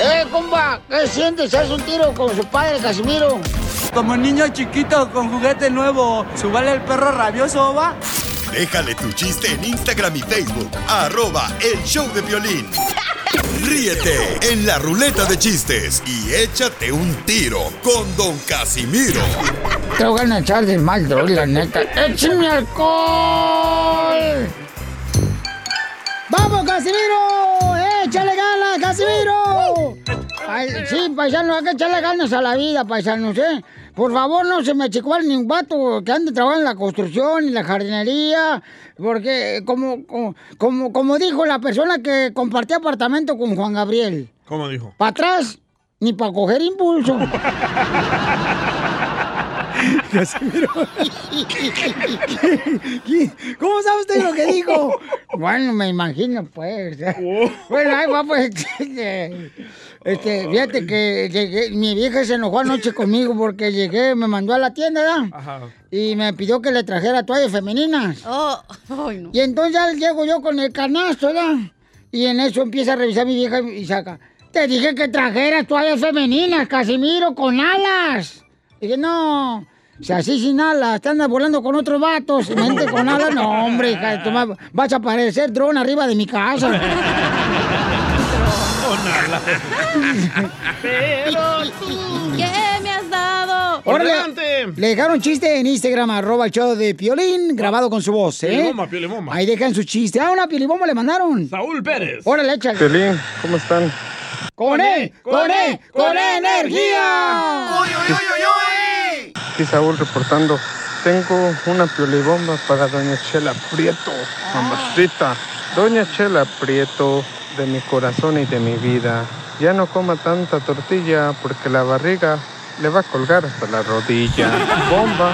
¡Eh, compa! ¿Qué sientes? ¿Haz un tiro con su padre, Casimiro? Como niño chiquito con juguete nuevo, ¿subale el perro rabioso, va? Déjale tu chiste en Instagram y Facebook, arroba el show de violín. Ríete en la ruleta de chistes y échate un tiro con Don Casimiro. Te voy a echar de mal, droga, la neta. ¡Échame alcohol! ¡Vamos, Casimiro! ¡Échale ganas, Casimiro! Ay, sí, paisano, hay que echarle ganas a la vida, paisanos, ¿eh? Por favor, no se me achicó ni un vato que ande trabajando en la construcción y la jardinería, porque como, como, como, dijo la persona que compartió apartamento con Juan Gabriel, ¿Cómo dijo? para atrás, ni para coger impulso. Casimiro. ¿Cómo sabe usted lo que dijo? Bueno, me imagino, pues. Bueno, ahí va, pues. Este, este, fíjate que llegué, mi vieja se enojó anoche conmigo porque llegué, me mandó a la tienda, ¿verdad? Ajá. Y me pidió que le trajera toallas femeninas. Oh, ay, no. Y entonces ya llego yo con el canasto, ¿verdad? Y en eso empieza a revisar mi vieja y saca. Te dije que trajeras toallas femeninas, Casimiro, con alas. Dije, no. O sea, así sin alas, te andas volando con otros vatos, mente con alas. No, hombre, hija vas a parecer dron arriba de mi casa. Pero tú, ¿qué me has dado? Órale, Le dejaron chiste en Instagram, arroba el show de Piolín, grabado con su voz, ¿eh? Piolibomba, piolibomba. Ahí dejan su chiste. Ah, una piolibomba le mandaron. Saúl Pérez. Órale, échale. Piolín, ¿cómo están? ¡Con él! ¡Con él! ¡Con energía! Aquí Saúl reportando. Tengo una piolibomba para Doña Chela Prieto, mamacita. Doña Chela Prieto, de mi corazón y de mi vida. Ya no coma tanta tortilla porque la barriga le va a colgar hasta la rodilla. Bomba.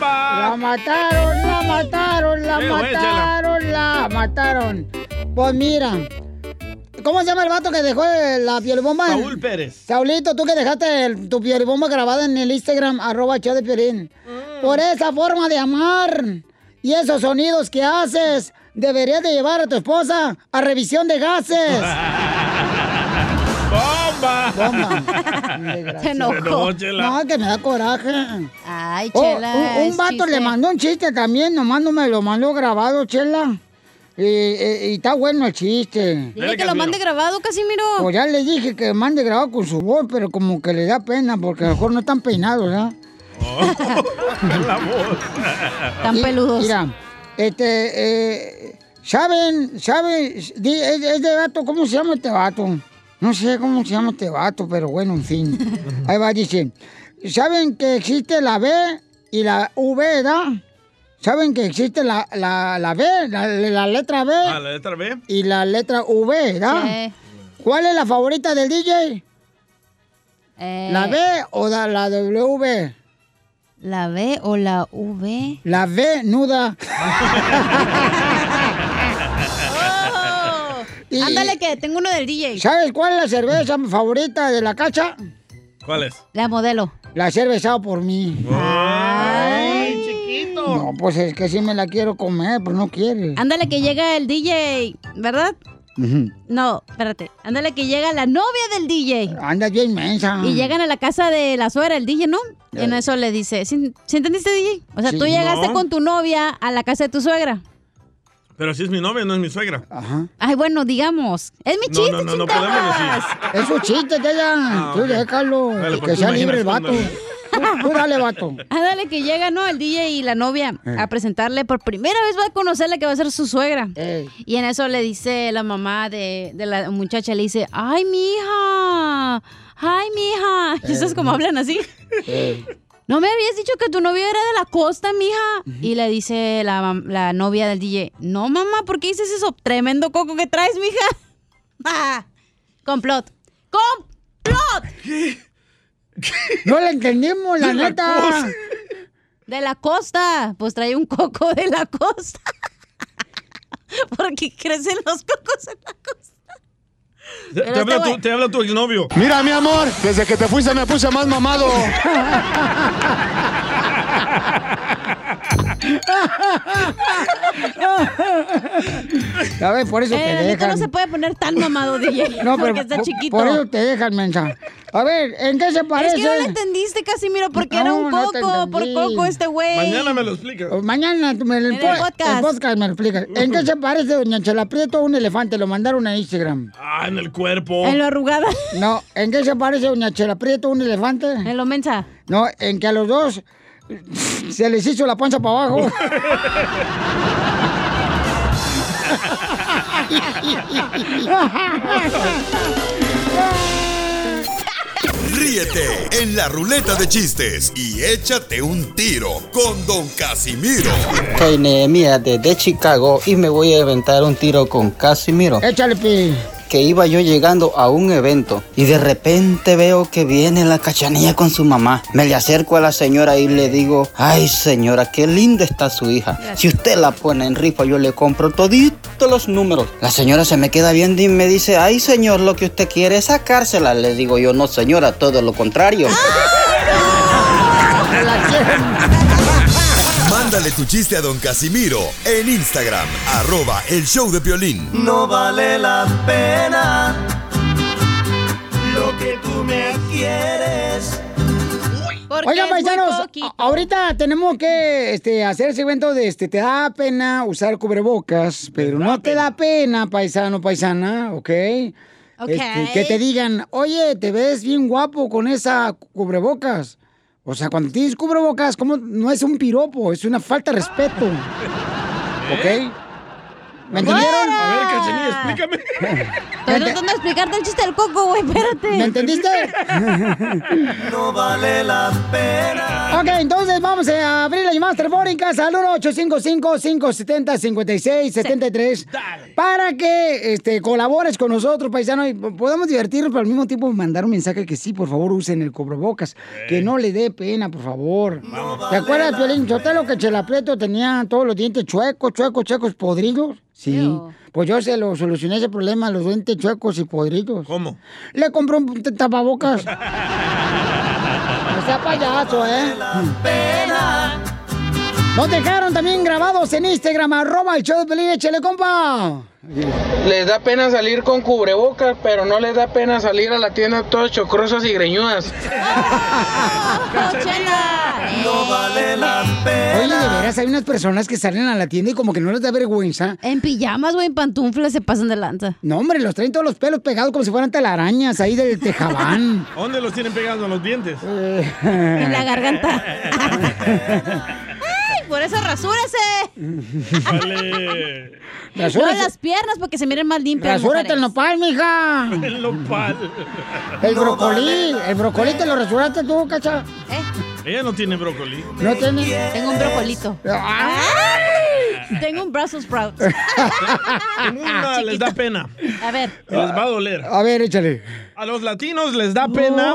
La mataron, la mataron, la mataron, la mataron. Pues mira, ¿Cómo se llama el vato que dejó la piolibomba? Saúl Pérez. Saulito, tú que dejaste el- tu piolibomba grabada en el Instagram, arroba show de piolín. Por esa forma de amar y esos sonidos que haces, deberías de llevar a tu esposa a revisión de gases. ¡Bomba! Bomba. Se enojó. No, que me da coraje. Ay, Oh, Chela. un, un vato chiste. le mandó un chiste también, nomás no me lo mandó grabado, Chela. Y, y- y está bueno el chiste. Dile que lo mande grabado, Casimiro. Pues ya le dije que mande grabado con su voz, pero como que le da pena porque a lo mejor no están peinados, ¿verdad? La voz. Tan Y- peludos. Mira, este, eh, ¿saben, saben, di- es, es de vato, ¿cómo se llama este vato? No sé cómo se llama este vato, pero bueno, en fin. Ahí va, dice, ¿saben que existe la B y la V, verdad? ¿Saben que existe la, la, la B, la, la letra B Ah, la letra B. y la letra V, verdad? Sí. ¿Cuál es la favorita del DJ? Eh, ¿La B o la, la W? ¿La B o la V? La V nuda. Y- Ándale, que tengo uno del DJ. ¿Sabes cuál es la cerveza favorita de la cacha? ¿Cuál es? La modelo. La cervezada por mí. ¡Ay, No, pues es que sí me la quiero comer, pero no quiere. Ándale, que llega el DJ, ¿verdad? No, espérate. Ándale, que llega la novia del DJ. Andas bien mensa. Y llegan a la casa de la suegra, el DJ, ¿no? Y en eso le dice, ¿sí, ¿sí entendiste, DJ? O sea, Sí. tú llegaste No. con tu novia a la casa de tu suegra. Pero si es mi novia, no es mi suegra. Ajá. Ay, bueno, digamos. Es mi No, chiste, no, no, no chingadas. podemos decir. Es su chiste, Tela. Ah, Tú ok. déjalo. Pues que tú sea libre el vato. Tú, tú dale, vato. Ándale, que llega, ¿no? El DJ y la novia Eh. a presentarle. Por primera vez va a conocerle que va a ser su suegra. Ey. Y en eso le dice la mamá de, de la muchacha, le dice, ¡ay, mija! ¡Ay, mija! Y eso es como hablan así. Ey. ¿No me habías dicho que tu novio era de la costa, mija? Y le dice la, la novia del DJ, no, mamá, ¿por qué dices eso? Tremendo coco que traes, mija. Ah, complot. ¡Complot! No le entendimos, la De la neta. De la costa. Pues trae un coco de la costa. Porque crecen los cocos en la costa. Te, Pero te habla este tu, te habla tu exnovio. Mira, mi amor, desde que te fuiste me puse más mamado. A ver, por eso Eh, te neta dejan. no se puede poner tan mamado, DJ. No, pero porque está por- chiquito. por eso te dejan, mensa. A ver, ¿en qué se parece? Es que no le entendiste, Casimiro, porque era un No, coco. por coco este güey. Mañana me lo explica. O Mañana tú me lo En el po- podcast. el podcast me lo explicas. ¿En qué se parece Doña Chela Prieto a un elefante? Lo mandaron a Instagram. Ah, en el cuerpo. En lo arrugada. No, ¿en qué se parece Doña Chela Prieto a un elefante? En lo mensa. No, en que a los dos se les hizo la panza para abajo. Ríete en la ruleta de chistes y échate un tiro con Don Casimiro. Soy Nehemia desde Chicago y me voy a aventar un tiro con Casimiro. Échale, pi. Que iba yo llegando a un evento y de repente veo que viene la cachanilla con su mamá. Me le acerco a la señora y le digo, ay señora, qué linda está su hija. Si usted la pone en rifa, yo le compro toditos los números. La señora se me queda viendo y me dice, ay señor, lo que usted quiere es sacársela. Le digo yo, no señora, todo lo contrario. Mándale tu chiste a Don Casimiro en Instagram, arroba el show de violín. No vale la pena lo que tú me quieres. Porque Oigan, paisanos, ahorita tenemos que este, hacer ese evento de este, te da pena usar cubrebocas, pero no te da pena, paisano, paisana, ¿ok? Ok. Este, que te digan, oye, te ves bien guapo con esa cubrebocas. O sea, cuando tienes cubrebocas, como no es un piropo, es una falta de respeto. ¿Ok? ¿Me entendieron? A ver, Cachanilla, explícame. Estoy tratando de explicarte el chiste del coco, güey, espérate. ¿Me entendiste? No vale la pena. Ok, entonces vamos a abrir las llamadas telefónicas al 1-855-570-5673 para que este, colabores con nosotros, paisano, y podamos divertirnos, pero al mismo tiempo mandar un mensaje que sí, por favor, usen el cubrebocas, que no le dé pena, por favor. ¿Te acuerdas, Piolín Sotelo, que Chela Prieto tenía todos los dientes chuecos, chuecos, chuecos, podridos? Sí. Pues yo se lo solucioné ese problema a los dientes chuecos y podridos. ¿Cómo? Le compré un tapabocas. no sea payaso, ¿eh? Nos dejaron también grabados en Instagram, arroba el show de Pelín, échale, compa. Les da pena salir con cubrebocas, pero no les da pena salir a la tienda todas chocrosas y greñudas. No vale la Oye, de veras, hay unas personas que salen a la tienda y como que no les da vergüenza. En pijamas, güey, en pantuflas se pasan de lanza. No, hombre, los traen todos los pelos pegados como si fueran telarañas ahí del tejabán. ¿Dónde los tienen pegados en los dientes? En la garganta. ¡Ay, por eso rasúrese! Vale. No las piernas porque se miren más limpias. Rasúrate el nopal, mija. El nopal. El brocolí, el brocolí te lo rasuraste tú, cacha. Ella no tiene brócoli. No tiene. Tengo un brocolito. Ay. Tengo un Brussels sprout. Una les da pena. A ver. Les va a doler. A ver, échale. A los latinos les da pena.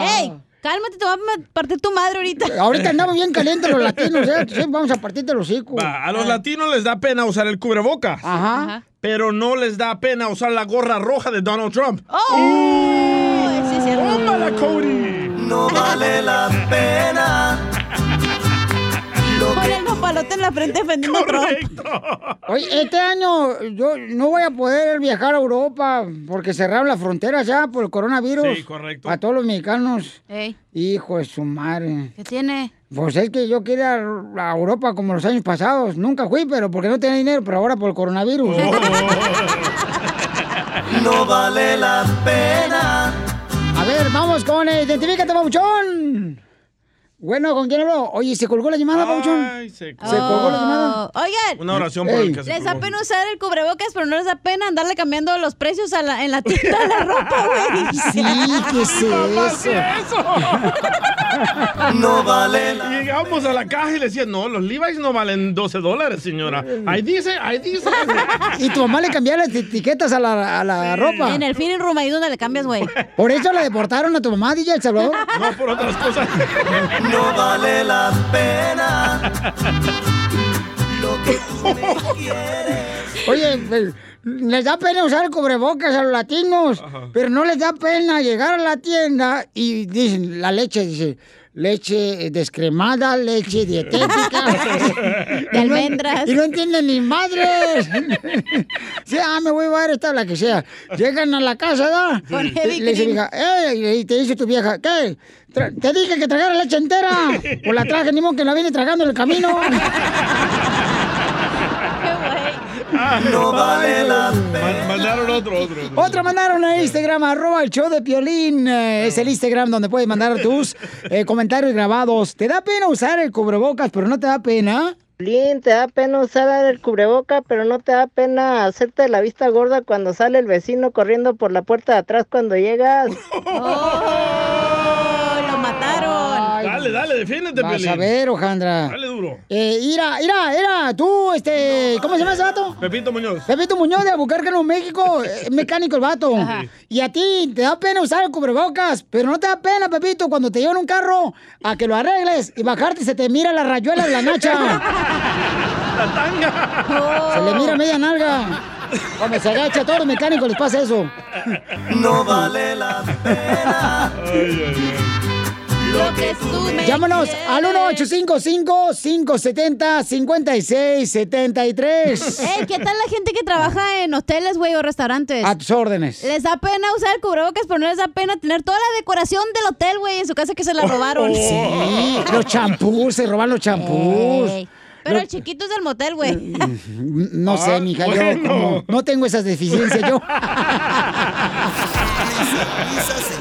¡Ey! Cálmate, te voy a partir tu madre ahorita. Ahorita andamos bien calientes los latinos, ¿eh? Sí, vamos a partirte los hocico. Va, a los latinos les da pena usar el cubrebocas. Ajá. Pero no les da pena usar la gorra roja de Donald Trump. ¡Oh! Sí, es cierto. ¡Tómala, Cody! No vale la pena. El nopalote en la frente defendiendo a Trump. Oye, este año yo no voy a poder viajar a Europa porque cerraron las fronteras ya por el coronavirus. Sí, correcto. A todos los mexicanos. Ey, Hijo de su madre. ¿qué tiene? Pues es que yo quería ir a Europa como los años pasados. Nunca fui, pero porque no tenía dinero, pero ahora por el coronavirus. No vale la pena. A ver, vamos con eh, Identifícate, Pabuchón. Bueno, ¿con quién hablo? Oye, ¿se colgó la llamada, Pabuchón? Ay, se ¿Se colgó la llamada? Oh, Oigan. Una oración por el que se Les da pena usar el cubrebocas, pero no les da pena andarle cambiando los precios a la- en la tienda de la ropa, güey. Sí, ¿qué es eso? No vale Y llegamos a la caja y le decían, no, los Levi's no valen 12 dólares, señora. Ahí dice, ahí dice. Y tu mamá le cambiaba las etiquetas a la, a la ropa. En el fitting room ahí donde le cambias, güey. Por eso la deportaron a tu mamá, DJ El Salvador. No, por otras cosas. No vale la pena. Lo que tú me quieres. Oye, eh, les da pena usar cubrebocas a los latinos, pero no les da pena llegar a la tienda y dicen, la leche, dice, leche descremada, leche dietética. De almendras. Y no entienden ni madres. sí, ah, me voy a dar esta, la que sea. Llegan a la casa, ¿da? Heavy Le dice hija, ¡ey! Y te dice tu vieja, ¿qué? Tra- Te dije que tragara leche entera. Pues la traje, ni modo que la viene tragando en el camino. No vale la Ma- Mandaron otro, otro. mandaron a Instagram, arroba el show de Piolín. Eh, es el Instagram donde puedes mandar tus eh, comentarios grabados. ¿Te da pena usar el cubrebocas, pero no te da pena? Piolín, te da pena usar el cubreboca, pero no te da pena hacerte la vista gorda cuando sale el vecino corriendo por la puerta de atrás cuando llegas. ¡Oh! Dale, dale, defiéndete, Vas Pelín. a ver, Ojandra. Dale duro. Eh, ira, ira, ira, tú, este, ¿cómo se llama ese vato? Pepito Muñoz. Pepito Muñoz de Albuquerque, Nuevo México, eh, mecánico el vato. Y a ti te da pena usar el cubrebocas, pero no te da pena, Pepito, cuando te llevan un carro a que lo arregles y bajarte y se te mira la rayuela de la nacha. La tanga. Se le mira media nalga. Cuando se agacha a todos los mecánicos les pasa eso. No vale la pena. Lo que tú me Llámanos quieres. al 1-855-570-5673. Ey, ¿qué tal la gente que trabaja en hoteles, güey, o restaurantes? A tus órdenes. Les da pena usar el cubrebocas, pero no les da pena tener toda la decoración del hotel, güey, en su casa que se la robaron. Sí, los champús, se roban los champús. Ey, Pero el chiquito es del motel, güey. No sé, Ah, mija, yo como no tengo esas deficiencias yo.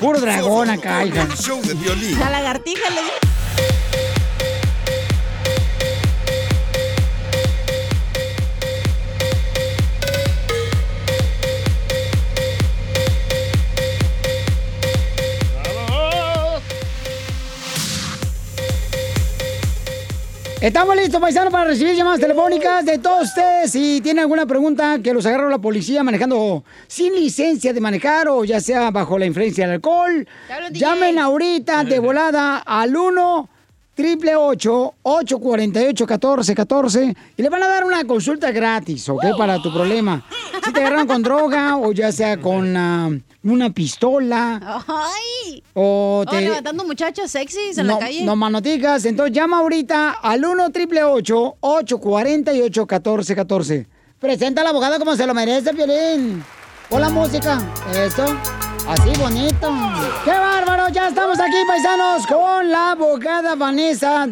Puro dragón acá, hija. El show de violín. La lagartija le Estamos listos, paisanos, para recibir llamadas telefónicas de todos ustedes. Si tienen alguna pregunta que los agarró la policía manejando sin licencia de manejar o ya sea bajo la influencia del alcohol, llamen ahorita de volada al 1 1-888-848-1414 y le van a dar una consulta gratis, ¿ok? Para tu problema. Si te agarraron con droga o ya sea con ah, una pistola ¡Ay! o Oh, te... levantando muchachas sexys en no, la calle. no manoticas, entonces llama ahorita al 1 888 848 1414 Presenta a la abogada como se lo merece, Violín. Pon la música. Esto. Así bonito. ¡Qué bárbaro! Ya estamos aquí, paisanos, con la abogada Vanessa,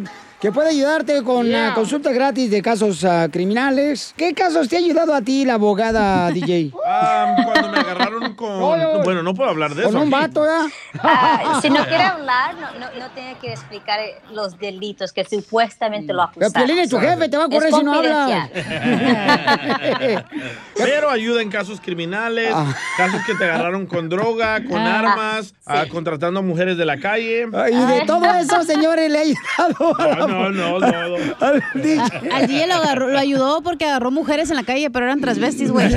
que puede ayudarte con Yeah. la consulta gratis de casos ah, criminales. ¿Qué casos te ha ayudado a ti la abogada, DJ? Cuando me agarraron con... Bueno, no puedo hablar de eso. Con un aquí. vato, ¿verdad? Ah, si no quiere hablar, no, no, no tiene que explicar eh, los delitos que supuestamente lo Pero acusaron. Piolín es tu jefe, te va a correr Es si no hablas. Pero ayuda en casos criminales, Ah. casos que te agarraron con droga, con Ah, armas, contratando mujeres de la calle. Y de todo eso, señores, le ha ayudado a la- No, no, no, no. al DJ. A- Al DJ lo, agarró- lo ayudó porque agarró mujeres en la calle, pero eran transvestis, güey.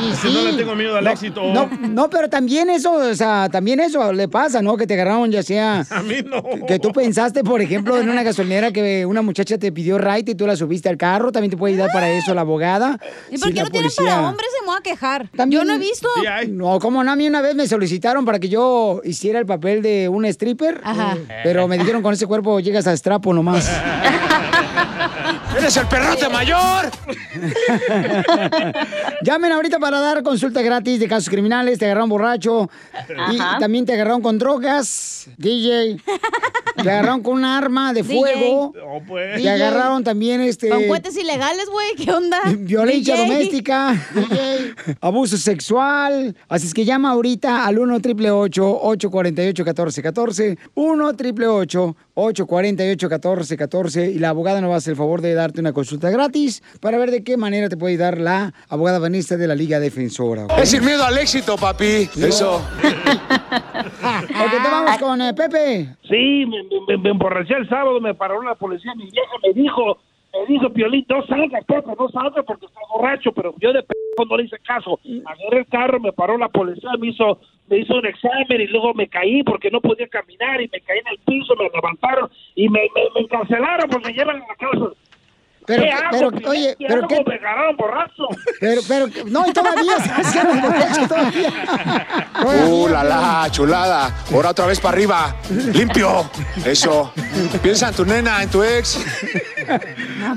Y Que no le tengo miedo al éxito. No, no, pero también eso, o sea, también eso le pasa, ¿no? Que te agarraron ya sea... A mí no. Que tú pensaste, por ejemplo, en una gasolinera que una muchacha te pidió ride y tú la subiste al carro, también te puede ayudar para eso la abogada. ¿Y por Si qué la no tienen para hombres? Se me va a quejar. También- Yo no he visto. No, como no, a mí una vez me solicitaron para que yo hiciera el papel de un stripper, Ajá. eh, pero me dijeron con ese cuerpo llegas a estrapo nomás. ¡Eres el perrote mayor! Llamen ahorita para dar consulta gratis de casos criminales, te agarraron borracho y también te agarraron con drogas, DJ. Te agarraron con un arma de DJ. fuego. No, pues. Te agarraron también este Con cohetes ilegales, güey. ¿Qué onda? violencia DJ. doméstica, abuso sexual. Así es que llama ahorita al 1 888 848 1414 1 888 848 1414 y la abogada nos va a hacer el favor de darte una consulta gratis para ver de qué manera te puede ayudar la abogada Vanessa de la Liga Defensora. Es sin miedo al éxito, papi. Eso. Ok, te vamos con eh, Pepe. Sí, me, me, me emborraché el sábado, me paró la policía, mi vieja me dijo, me dijo, Piolín, no salgas, Pepe, no salgas porque estás borracho, pero yo de p no le hice caso. Agarré el carro, me paró la policía, me hizo, me hizo un examen y luego me caí porque no podía caminar y me caí en el piso, me levantaron y me, me, me encarcelaron porque me llevan a la cárcel. Pero, ¿Qué hago, pero, oye, ¿Qué pero hago? qué, Me agarraron borracho. pero, pero, no, y todavía se hicieron borracho todavía. Uh, la la, chulada. Ahora otra vez para arriba. Limpio. Eso. Piensa en tu nena, en tu ex.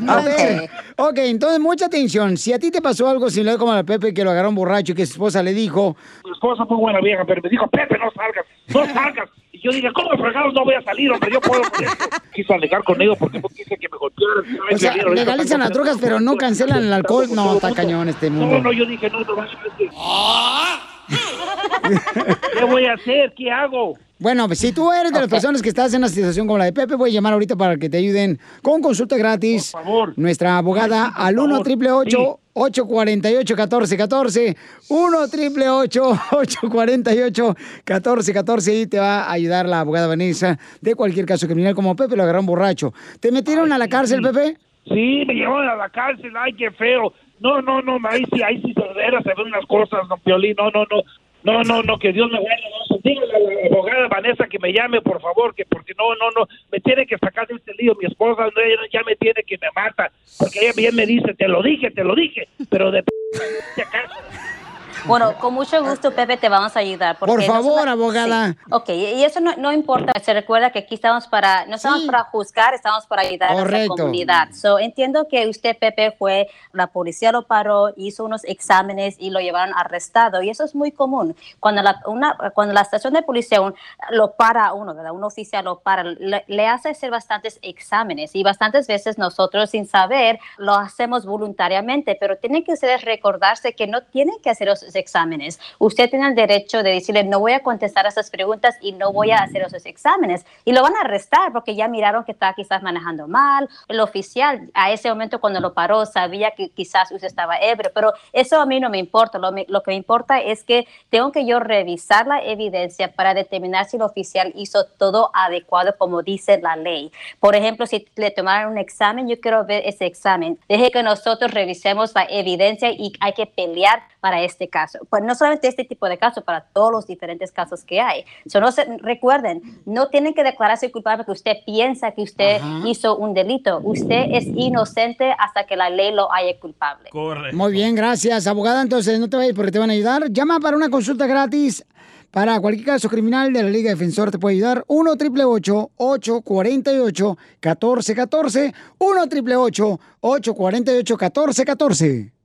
A ver, ok, entonces mucha atención. Si a ti te pasó algo similar como a Pepe que lo agarró un borracho y que su esposa le dijo, Mi esposa fue buena vieja, pero me dijo, Pepe, no salgas, no salgas. Y yo dije, ¿cómo fregados no voy a salir, hombre? Yo puedo con esto. Quise alegar con ellos porque no quise que me golpearan. o sea, legalizan las drogas pero no cancelan el alcohol. No, está cañón este No, mundo. no, yo dije, no, no, no. ¿Qué voy a hacer? ¿Qué hago? Bueno, pues, si tú eres de las personas que estás en una situación como la de Pepe, voy a llamar ahorita para que te ayuden con consulta gratis. Por favor. Nuestra abogada Ay, al 1 favor,888 848 1414 1 888 848 1414 y te va a ayudar la abogada Vanessa de cualquier caso criminal como Pepe lo agarraron borracho. ¿Te metieron a la cárcel, Pepe? Sí, me llevaron a la cárcel, ay, qué feo. No, no, no, ahí sí, ahí sí veras, se ven unas cosas, no, Piolín, no, no, no. No, no, no, que Dios me guarde. No, dígale a la abogada Vanessa que me llame, por favor, que porque no, no, no, me tiene que sacar de este lío. Mi esposa no, ya me tiene que me mata, porque ella bien me dice, te lo dije, te lo dije, pero de. Bueno, con mucho gusto, Pepe, te vamos a ayudar. Por no favor, solo- abogada. Sí. Ok, y eso no, no importa. Se recuerda que aquí estamos para, no estamos para juzgar, estamos para ayudar a Correcto. nuestra comunidad. So, entiendo que usted, Pepe, fue, la policía lo paró, hizo unos exámenes y lo llevaron arrestado. Y eso es muy común. Cuando la, una, cuando la estación de policía un- lo para a uno, ¿verdad? Un oficial lo para, le, le hace hacer bastantes exámenes y bastantes veces nosotros sin saber lo hacemos voluntariamente, pero tienen que ustedes recordarse que no tienen que hacer exámenes. Usted tiene el derecho de decirle, no voy a contestar esas preguntas y no voy a hacer esos exámenes. Y lo van a arrestar porque ya miraron que está quizás manejando mal. El oficial a ese momento cuando lo paró sabía que quizás usted estaba ebrio, pero eso a mí no me importa. Lo, lo que me importa es que tengo que yo revisar la evidencia para determinar si el oficial hizo todo adecuado como dice la ley. Por ejemplo, si le tomaron un examen, yo quiero ver ese examen. Deje que nosotros revisemos la evidencia y hay que pelear para este caso. Caso, pues no solamente este tipo de casos, para todos los diferentes casos que hay. So, no se, recuerden, no tienen que declararse culpable porque usted piensa que usted Ajá. hizo un delito. Usted es inocente hasta que la ley lo haya culpable. Muy bien, gracias, abogada. Entonces, no te vayas porque te van a ayudar. Llama para una consulta gratis. Para cualquier caso criminal de la Liga Defensor te puede ayudar. 1 888 848 1414 1 888 848 1414